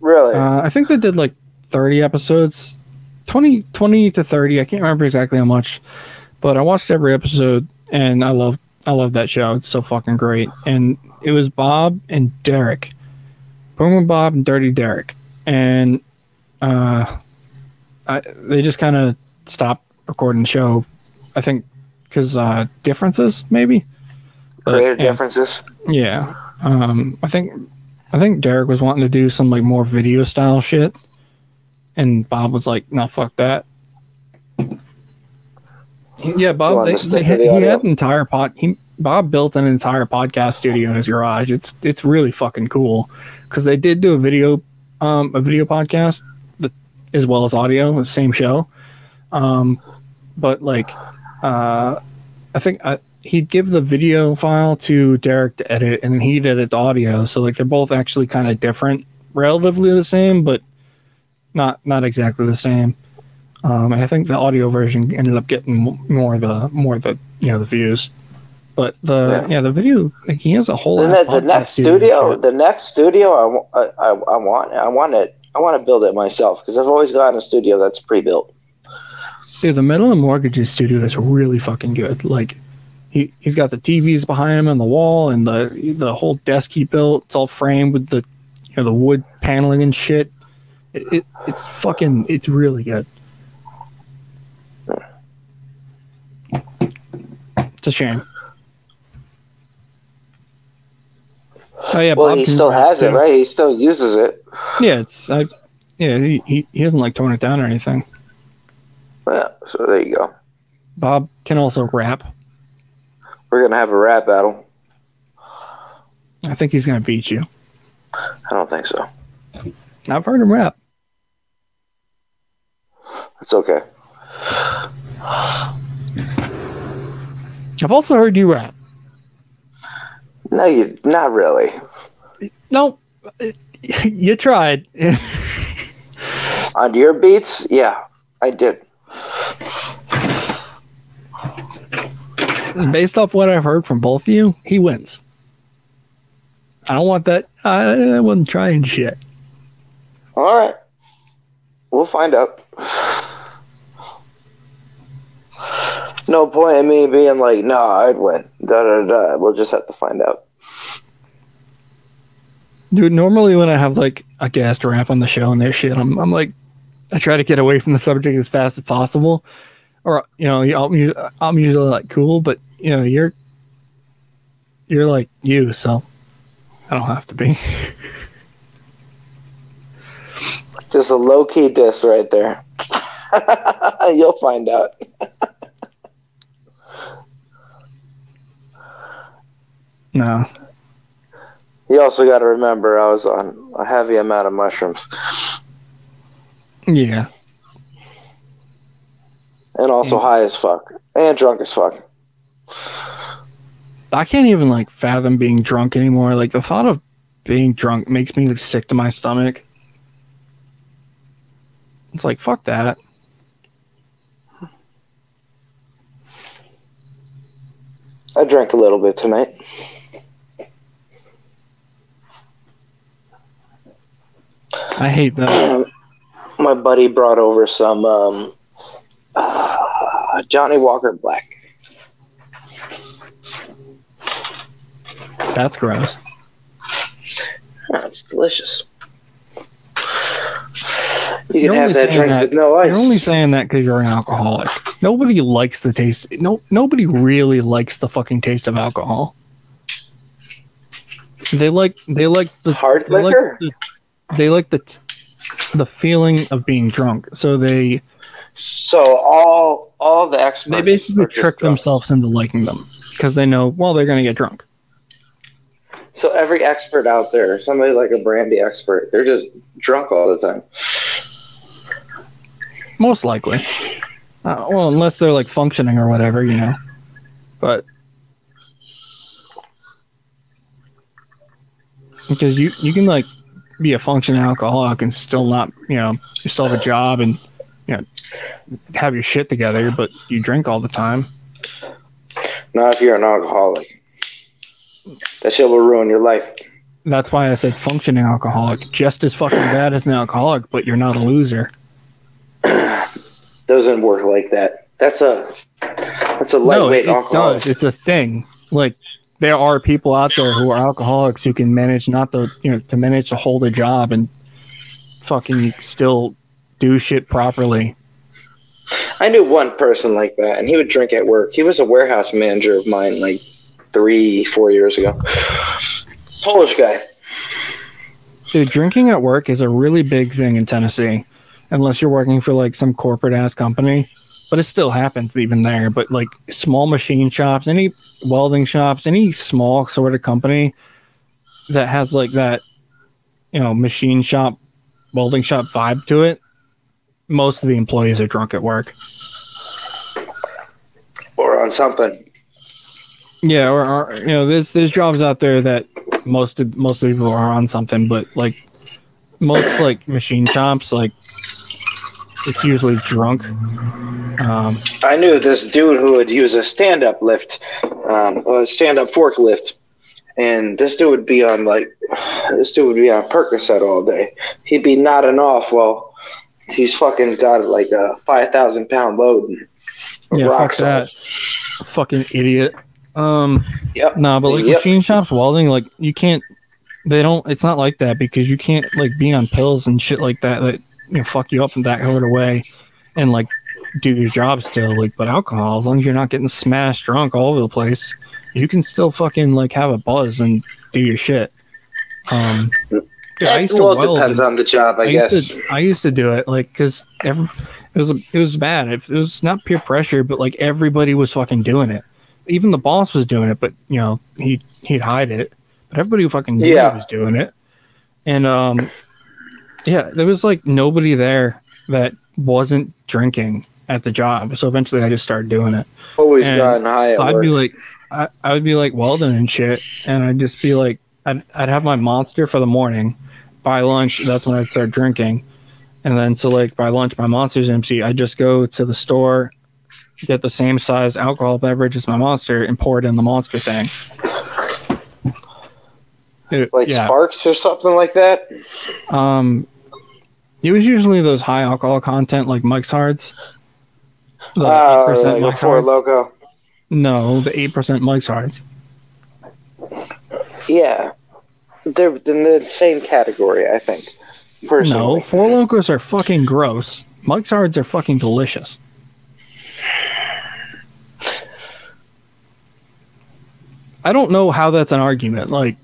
Really? uh, I think they did like 30 episodes 20 20 to 30 I can't remember exactly how much but I watched every episode and I love I love that show it's so fucking great and it was Bob and Derek Boom and Bob and Dirty Derek and uh I, they just kind of stopped recording the show I think because uh differences maybe But, differences. Yeah. Um I think I think Derek was wanting to do some like more video style shit. And Bob was like, no, fuck that. Yeah, Bob they, they had, the he had an entire pod he Bob built an entire podcast studio in his garage. It's it's really fucking cool because they did do a video um a video podcast that, as well as audio, the same show. Um but like uh I think I, he'd give the video file to Derek to edit, and then he'd edit the audio. So like they're both actually kind of different, relatively the same, but not not exactly the same. Um, and I think the audio version ended up getting more the more the you know the views, but the Yeah. yeah, the video like he has a whole The, the next studio the next studio, I, I, I, I want, I want it. I want to build it myself because I've always gotten a studio that's pre-built. Dude, the Metal and Mortgages studio is really fucking good. Like, he he's got the TVs behind him on the wall, and the the whole desk he built. It's all framed with the you know the wood paneling and shit. It, it it's fucking it's really good. It's a shame. Oh yeah, Well, Bob he still has it, right? He still uses it. Yeah, it's I, yeah he, he he hasn't like torn it down or anything. Yeah, so there you go. Bob can also rap. We're gonna have a rap battle. I think he's gonna beat you. I don't think so. I've heard him rap. It's okay. I've also heard you rap. No, you not really. No, (laughs) you tried. On your beats, yeah, I did. Based off what I've heard from both of you, he wins. I don't want that. I, I wasn't trying shit. All right. We'll find out. No point in me being like, no, I'd win. Da da da. We'll just have to find out. Dude, normally when I have like a guest rap on the show and their shit, I'm, I'm like, I try to get away from the subject as fast as possible. Or, you know, I'm, I'm usually like cool, but, you know, you're, you're like you, so I don't have to be. Just a low key diss right there. (laughs) You'll find out. (laughs) no. You also got to remember I was on a heavy amount of mushrooms Yeah. and also Yeah. high as fuck and drunk as fuck. I can't even like fathom being drunk anymore. Like the thought of being drunk makes me like sick to my stomach. It's like fuck that. I drank a little bit tonight. I hate that. (clears throat) My buddy brought over some um, uh, Johnnie Walker Black. That's gross. That's delicious. You You're can have only that saying drink that- with no ice. You're only saying that because you're an alcoholic. Nobody likes the taste. No, nobody really likes the fucking taste of alcohol. They like they like the Hard they like liquor? the, they like the t- the feeling of being drunk. So they So all all the experts they basically are just trick drunks. themselves into liking them because they know well they're gonna get drunk. So every expert out there, somebody like a brandy expert, they're just drunk all the time. Most likely. Uh, well, unless they're like functioning or whatever, you know. But because you you can like be a functioning alcoholic and still not, you know, you still have a job and you know have your shit together, but you drink all the time. Not if you're an alcoholic. That shit will ruin your life. That's why I said functioning alcoholic, just as fucking bad as an alcoholic, but you're not a loser. (sighs) Doesn't work like that. That's a that's a No, lightweight it, it alcohol. does. It's a thing. Like there are people out there who are alcoholics who can manage not to you know to manage to hold a job and fucking still do shit properly. I knew one person like that, and he would drink at work. He was a warehouse manager of mine like three, four years ago. Polish guy. Dude, drinking at work is a really big thing in Tennessee, unless you're working for like some corporate ass company. But it still happens even there. But like small machine shops, any welding shops, any small sort of company that has like that, you know, machine shop, welding shop vibe to it, most of the employees are drunk at work. Or on something. Yeah, or, or you know, there's there's jobs out there that most of most of the people are on something, but like most like machine shops, like it's usually drunk. Um, I knew this dude who would use a stand up lift, um, a stand up forklift. And this dude would be on like, this dude would be on Percocet all day. He'd be nodding off while he's fucking got like a 5,000 pound load. and yeah, fuck that, fucking idiot. Um, Yep. no, but like Yep. machine shops, welding, like you can't. They don't. It's not like that because you can't like be on pills and shit like that that you know fuck you up in that sort of way, and like do your job still. Like, but alcohol, as long as you're not getting smashed drunk all over the place, you can still fucking like have a buzz and do your shit. Um, dude, I used to well, it weld depends on the job, I, I guess. used to I used to do it like because every it was it was bad. It, it was not peer pressure, but like everybody was fucking doing it. Even the boss was doing it, but you know he he'd hide it. But everybody fucking knew Yeah. he was doing it. And um, yeah, there was like nobody there that wasn't drinking at the job. So eventually, I just started doing it. Always and gotten high So I'd work. be like, I, I would be like welding and shit, and I'd just be like, I'd, I'd have my monster for the morning. By lunch, that's when I'd start drinking, and then so like by lunch, my monster's empty. I'd just go to the store, get the same size alcohol beverage as my monster, and pour it in the monster thing. It- like yeah, Sparks or something like that. um, It was usually those high alcohol content like Mike's Hards. The Uh, 8% like Mike's Hards. Loco. No, the 8% Mike's Hards. Yeah, they're in the same category, I think. Personally. No, Four Locos are fucking gross. Mike's Hards are fucking delicious. I don't know how that's an argument. Like,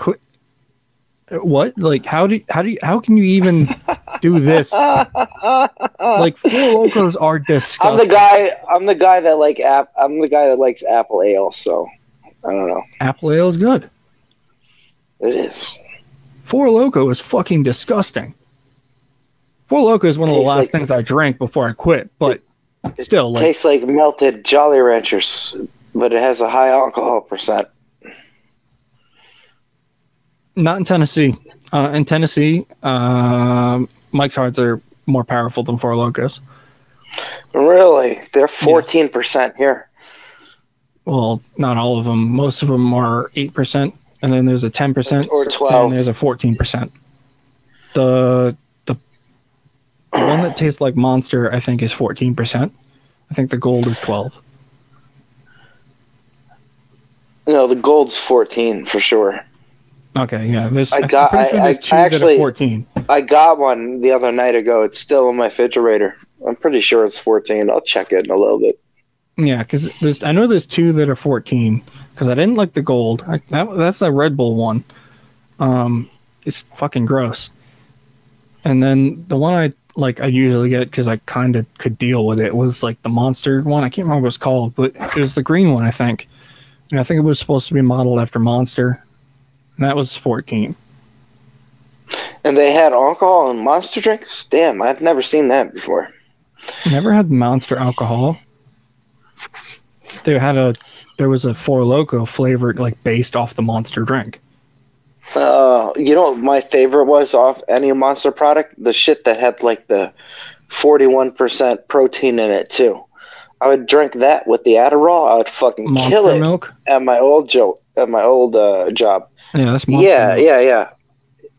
cl- what? Like, how do how do you, how can you even do this? (laughs) Like, Four Locos are disgusting. I'm the guy. I'm the guy that like app. I'm the guy that likes apple ale. So I don't know. Apple ale is good. It is. Four Loco is fucking disgusting. Four Loco is one of the last like- things I drank before I quit, but it, still, like, Tastes like melted Jolly Ranchers, but it has a high alcohol percent. Not in Tennessee. Uh, in Tennessee, um Mike's Hards are more powerful than Four Locos. Really, they're 14 percent here. Well, not all of them. Most of them are eight percent, and then there's a ten percent, Or 12. and 12. there's a fourteen percent. The the the one that tastes like Monster, I think, is fourteen percent. I think the gold is twelve. No, the gold's 14 for sure. Okay, yeah. There's I I'm got- pretty sure I- there's I two that actually- are fourteen. I got one the other night ago. It's still in my refrigerator. I'm pretty sure it's 14. I'll check it in a little bit. Yeah, because there's I know there's two that are 14 because I didn't like the gold. I, that that's the Red Bull one. Um, it's fucking gross. And then the one I like I usually get because I kind of could deal with it was like the monster one. I can't remember what it's called, but it was the green one I think. And I think it was supposed to be modeled after Monster. And that was 14. And they had alcohol and monster drinks. Damn, I've never seen that before. Never had Monster alcohol. They had a there was a Four Loco flavored like based off the Monster drink. Uh, you know what my favorite was off any monster product? The shit that had like the 41% protein in it too. I would drink that with the Adderall. I would fucking kill it milk. at my old job. At my old uh, job. Yeah, that's monster. yeah, yeah, yeah.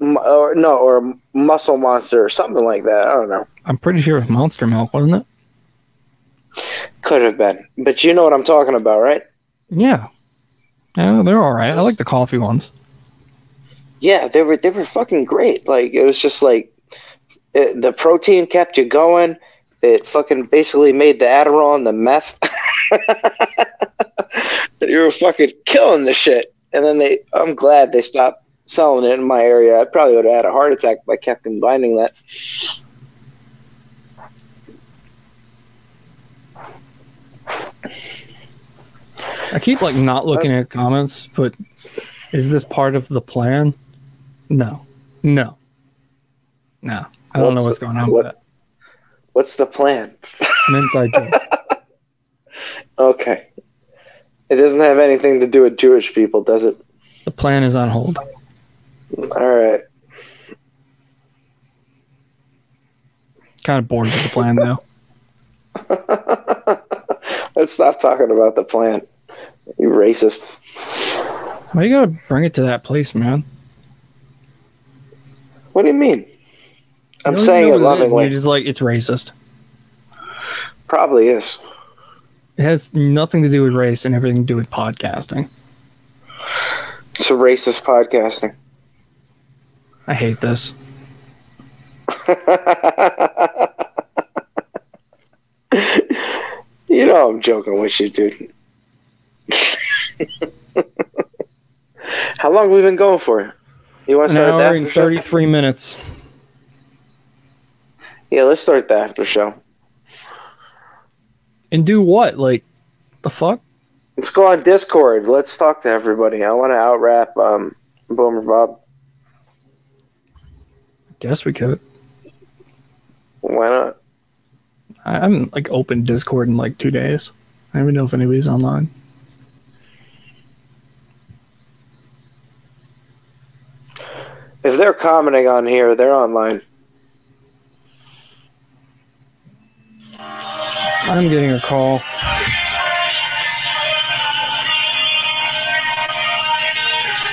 M- or no, or muscle monster or something like that. I don't know. I'm pretty sure it was monster milk, wasn't it? Could have been, but you know what I'm talking about, right? Yeah. Yeah, they're all right. I like the coffee ones. Yeah, they were they were fucking great. Like it was just like it, the protein kept you going. It fucking basically made the Adderall and the meth. (laughs) you were fucking killing the shit. And then they, I'm glad they stopped selling it in my area. I probably would have had a heart attack if I kept combining that. I keep like not looking at comments, but is this part of the plan? No. No. No. I don't know What's what's the- going on what- with that. What's the plan? An inside joke. Okay. It doesn't have anything to do with Jewish people, does it? The plan is on hold. All right. Kind of bored with the plan now. (laughs) Let's stop talking about the plan. You racist. Why you gotta bring it to that place, man? What do you mean? I'm You saying it know what is, lovingly. You're just like it's racist. Probably is. It has nothing to do with race and everything to do with podcasting. It's a racist podcasting. I hate this. (laughs) you know I'm joking with you, dude. (laughs) How long have we been going for? You want to An start the hour and 33 minutes. Yeah, let's start the after show. And do what? Like, the fuck? Let's go on Discord. Let's talk to everybody. I want to out rap um, Boomer Bob. Guess we could. Why not? I haven't like opened Discord in like two days. I don't even know if anybody's online. If they're commenting on here, they're online. I'm getting a call.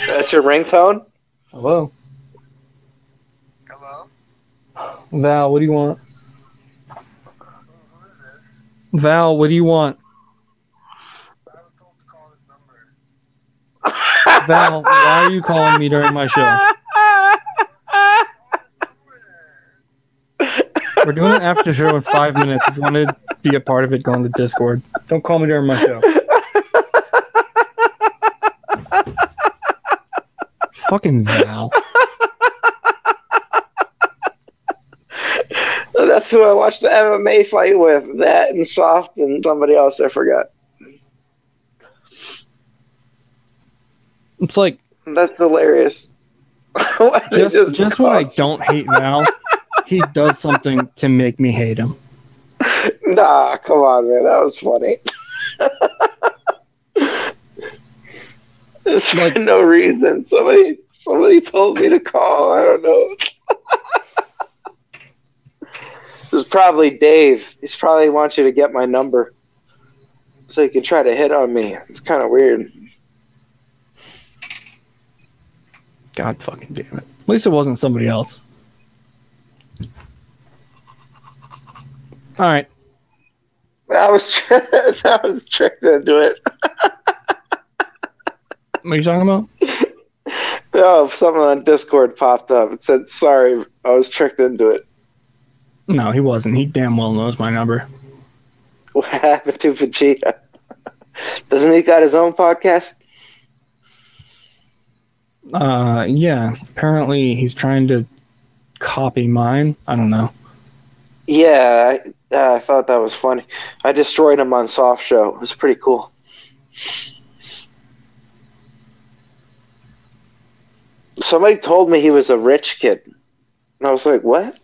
That's your ringtone? Hello. Hello? Val, what do you want? Val, what do you want? Val, why are you calling me during my show? (laughs) We're doing an after show in five minutes. If you want to be a part of it, go on the Discord. Don't call me during my show. Fucking Val. (laughs) That's who I watched the MMA fight with. That and Soft and somebody else I forgot. It's like That's hilarious. (laughs) Why they just just when I don't hate Val, he does something to make me hate him. (laughs) Nah, come on, man. That was funny. There's Like- no reason. Somebody somebody told me to call. I don't know. (laughs) this is probably Dave. He's probably wants you to get my number. So he can try to hit on me. It's kind of weird. God fucking damn it. At least it wasn't somebody else. All right. I was (laughs) I was tricked into it. (laughs) What are you talking about? Oh, something on Discord popped up. It said, "Sorry, I was tricked into it." No, he wasn't. He damn well knows my number. What happened to Vegeta? Doesn't he got his own podcast? Uh, yeah. Apparently, he's trying to copy mine. I don't know. Yeah, I, uh, I thought that was funny. I destroyed him on Soft Show. It was pretty cool. Somebody told me he was a rich kid. And I was like, what?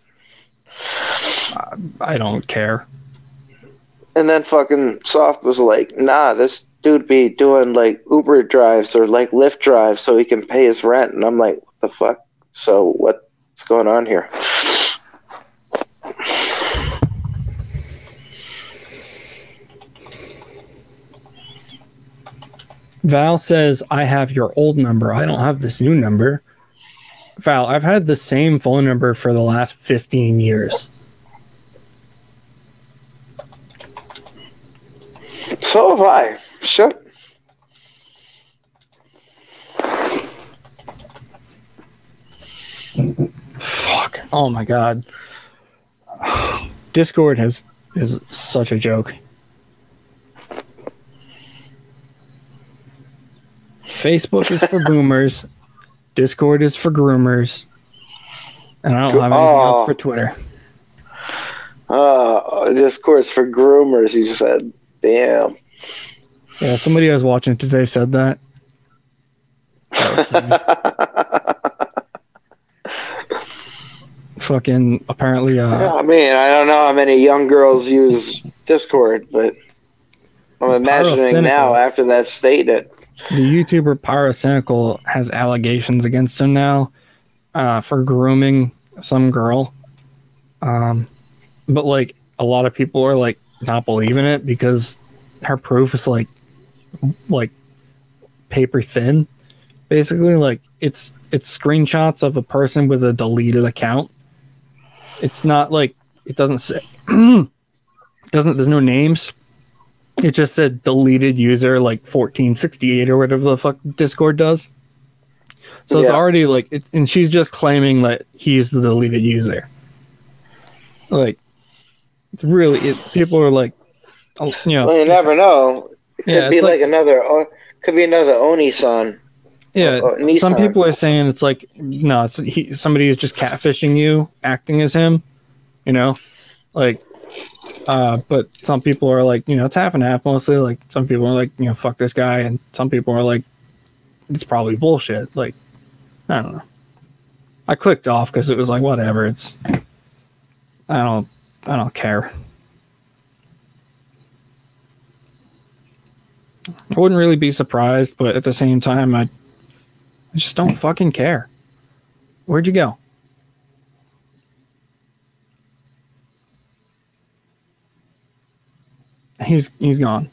I don't care. And then fucking Soft was like, nah, this dude be doing like Uber drives or like Lyft drives so he can pay his rent. And I'm like, what the fuck? So what's going on here? Val says, I have your old number. I don't have this new number. Val, I've had the same phone number for the last 15 years. So have I. Shut. Fuck. Oh my god. (sighs) Discord has is such a joke. Facebook is for boomers. Discord is for groomers. And I don't have anything Oh. else for Twitter. Uh, Discord's for groomers, you just said. Damn. Yeah, somebody I was watching today said that. That. (laughs) Fucking apparently uh I mean, I don't know how many young girls use Discord, but I'm imagining now after that statement. The YouTuber Pyrocynical has allegations against him now uh, for grooming some girl. Um, but like a lot of people are like not believing it because her proof is like like paper thin. Basically, like it's it's screenshots of a person with a deleted account. It's not like it doesn't say (clears throat) doesn't there's no names. It just said deleted user like 1468 or whatever the fuck Discord does. So it's already like it's and she's just claiming that he's the deleted user. Like it's really it, people are like oh, you know Well, you never know. It could Yeah, be like, like- another. O- Could be another Onision. Yeah, or- or some people are saying it's like no, it's he, somebody is just catfishing you, acting as him. You know, like, uh, but some people are like, you know, it's half and half mostly. Like, some people are like, you know, fuck this guy, and some people are like, it's probably bullshit. Like, I don't know. I clicked off because it was like whatever. It's, I don't, I don't care. I wouldn't really be surprised, but at the same time, I I just don't fucking care. Where'd you go? he's he's gone.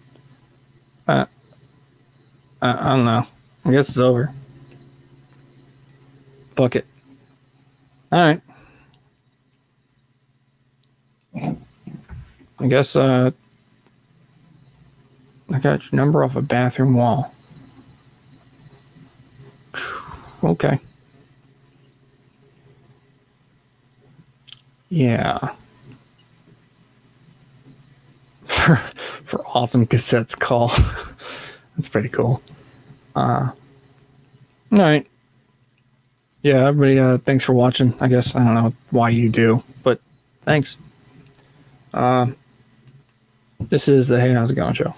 Uh, I, I don't know. I guess it's over. Fuck it. All right. I guess uh, I got your number off a bathroom wall. (sighs) Okay. Yeah. For for awesome cassettes call. (laughs) That's pretty cool. Uh all right. Yeah, everybody uh thanks for watching. I guess I don't know why you do, but thanks. Uh this is the Hey How's It Going show.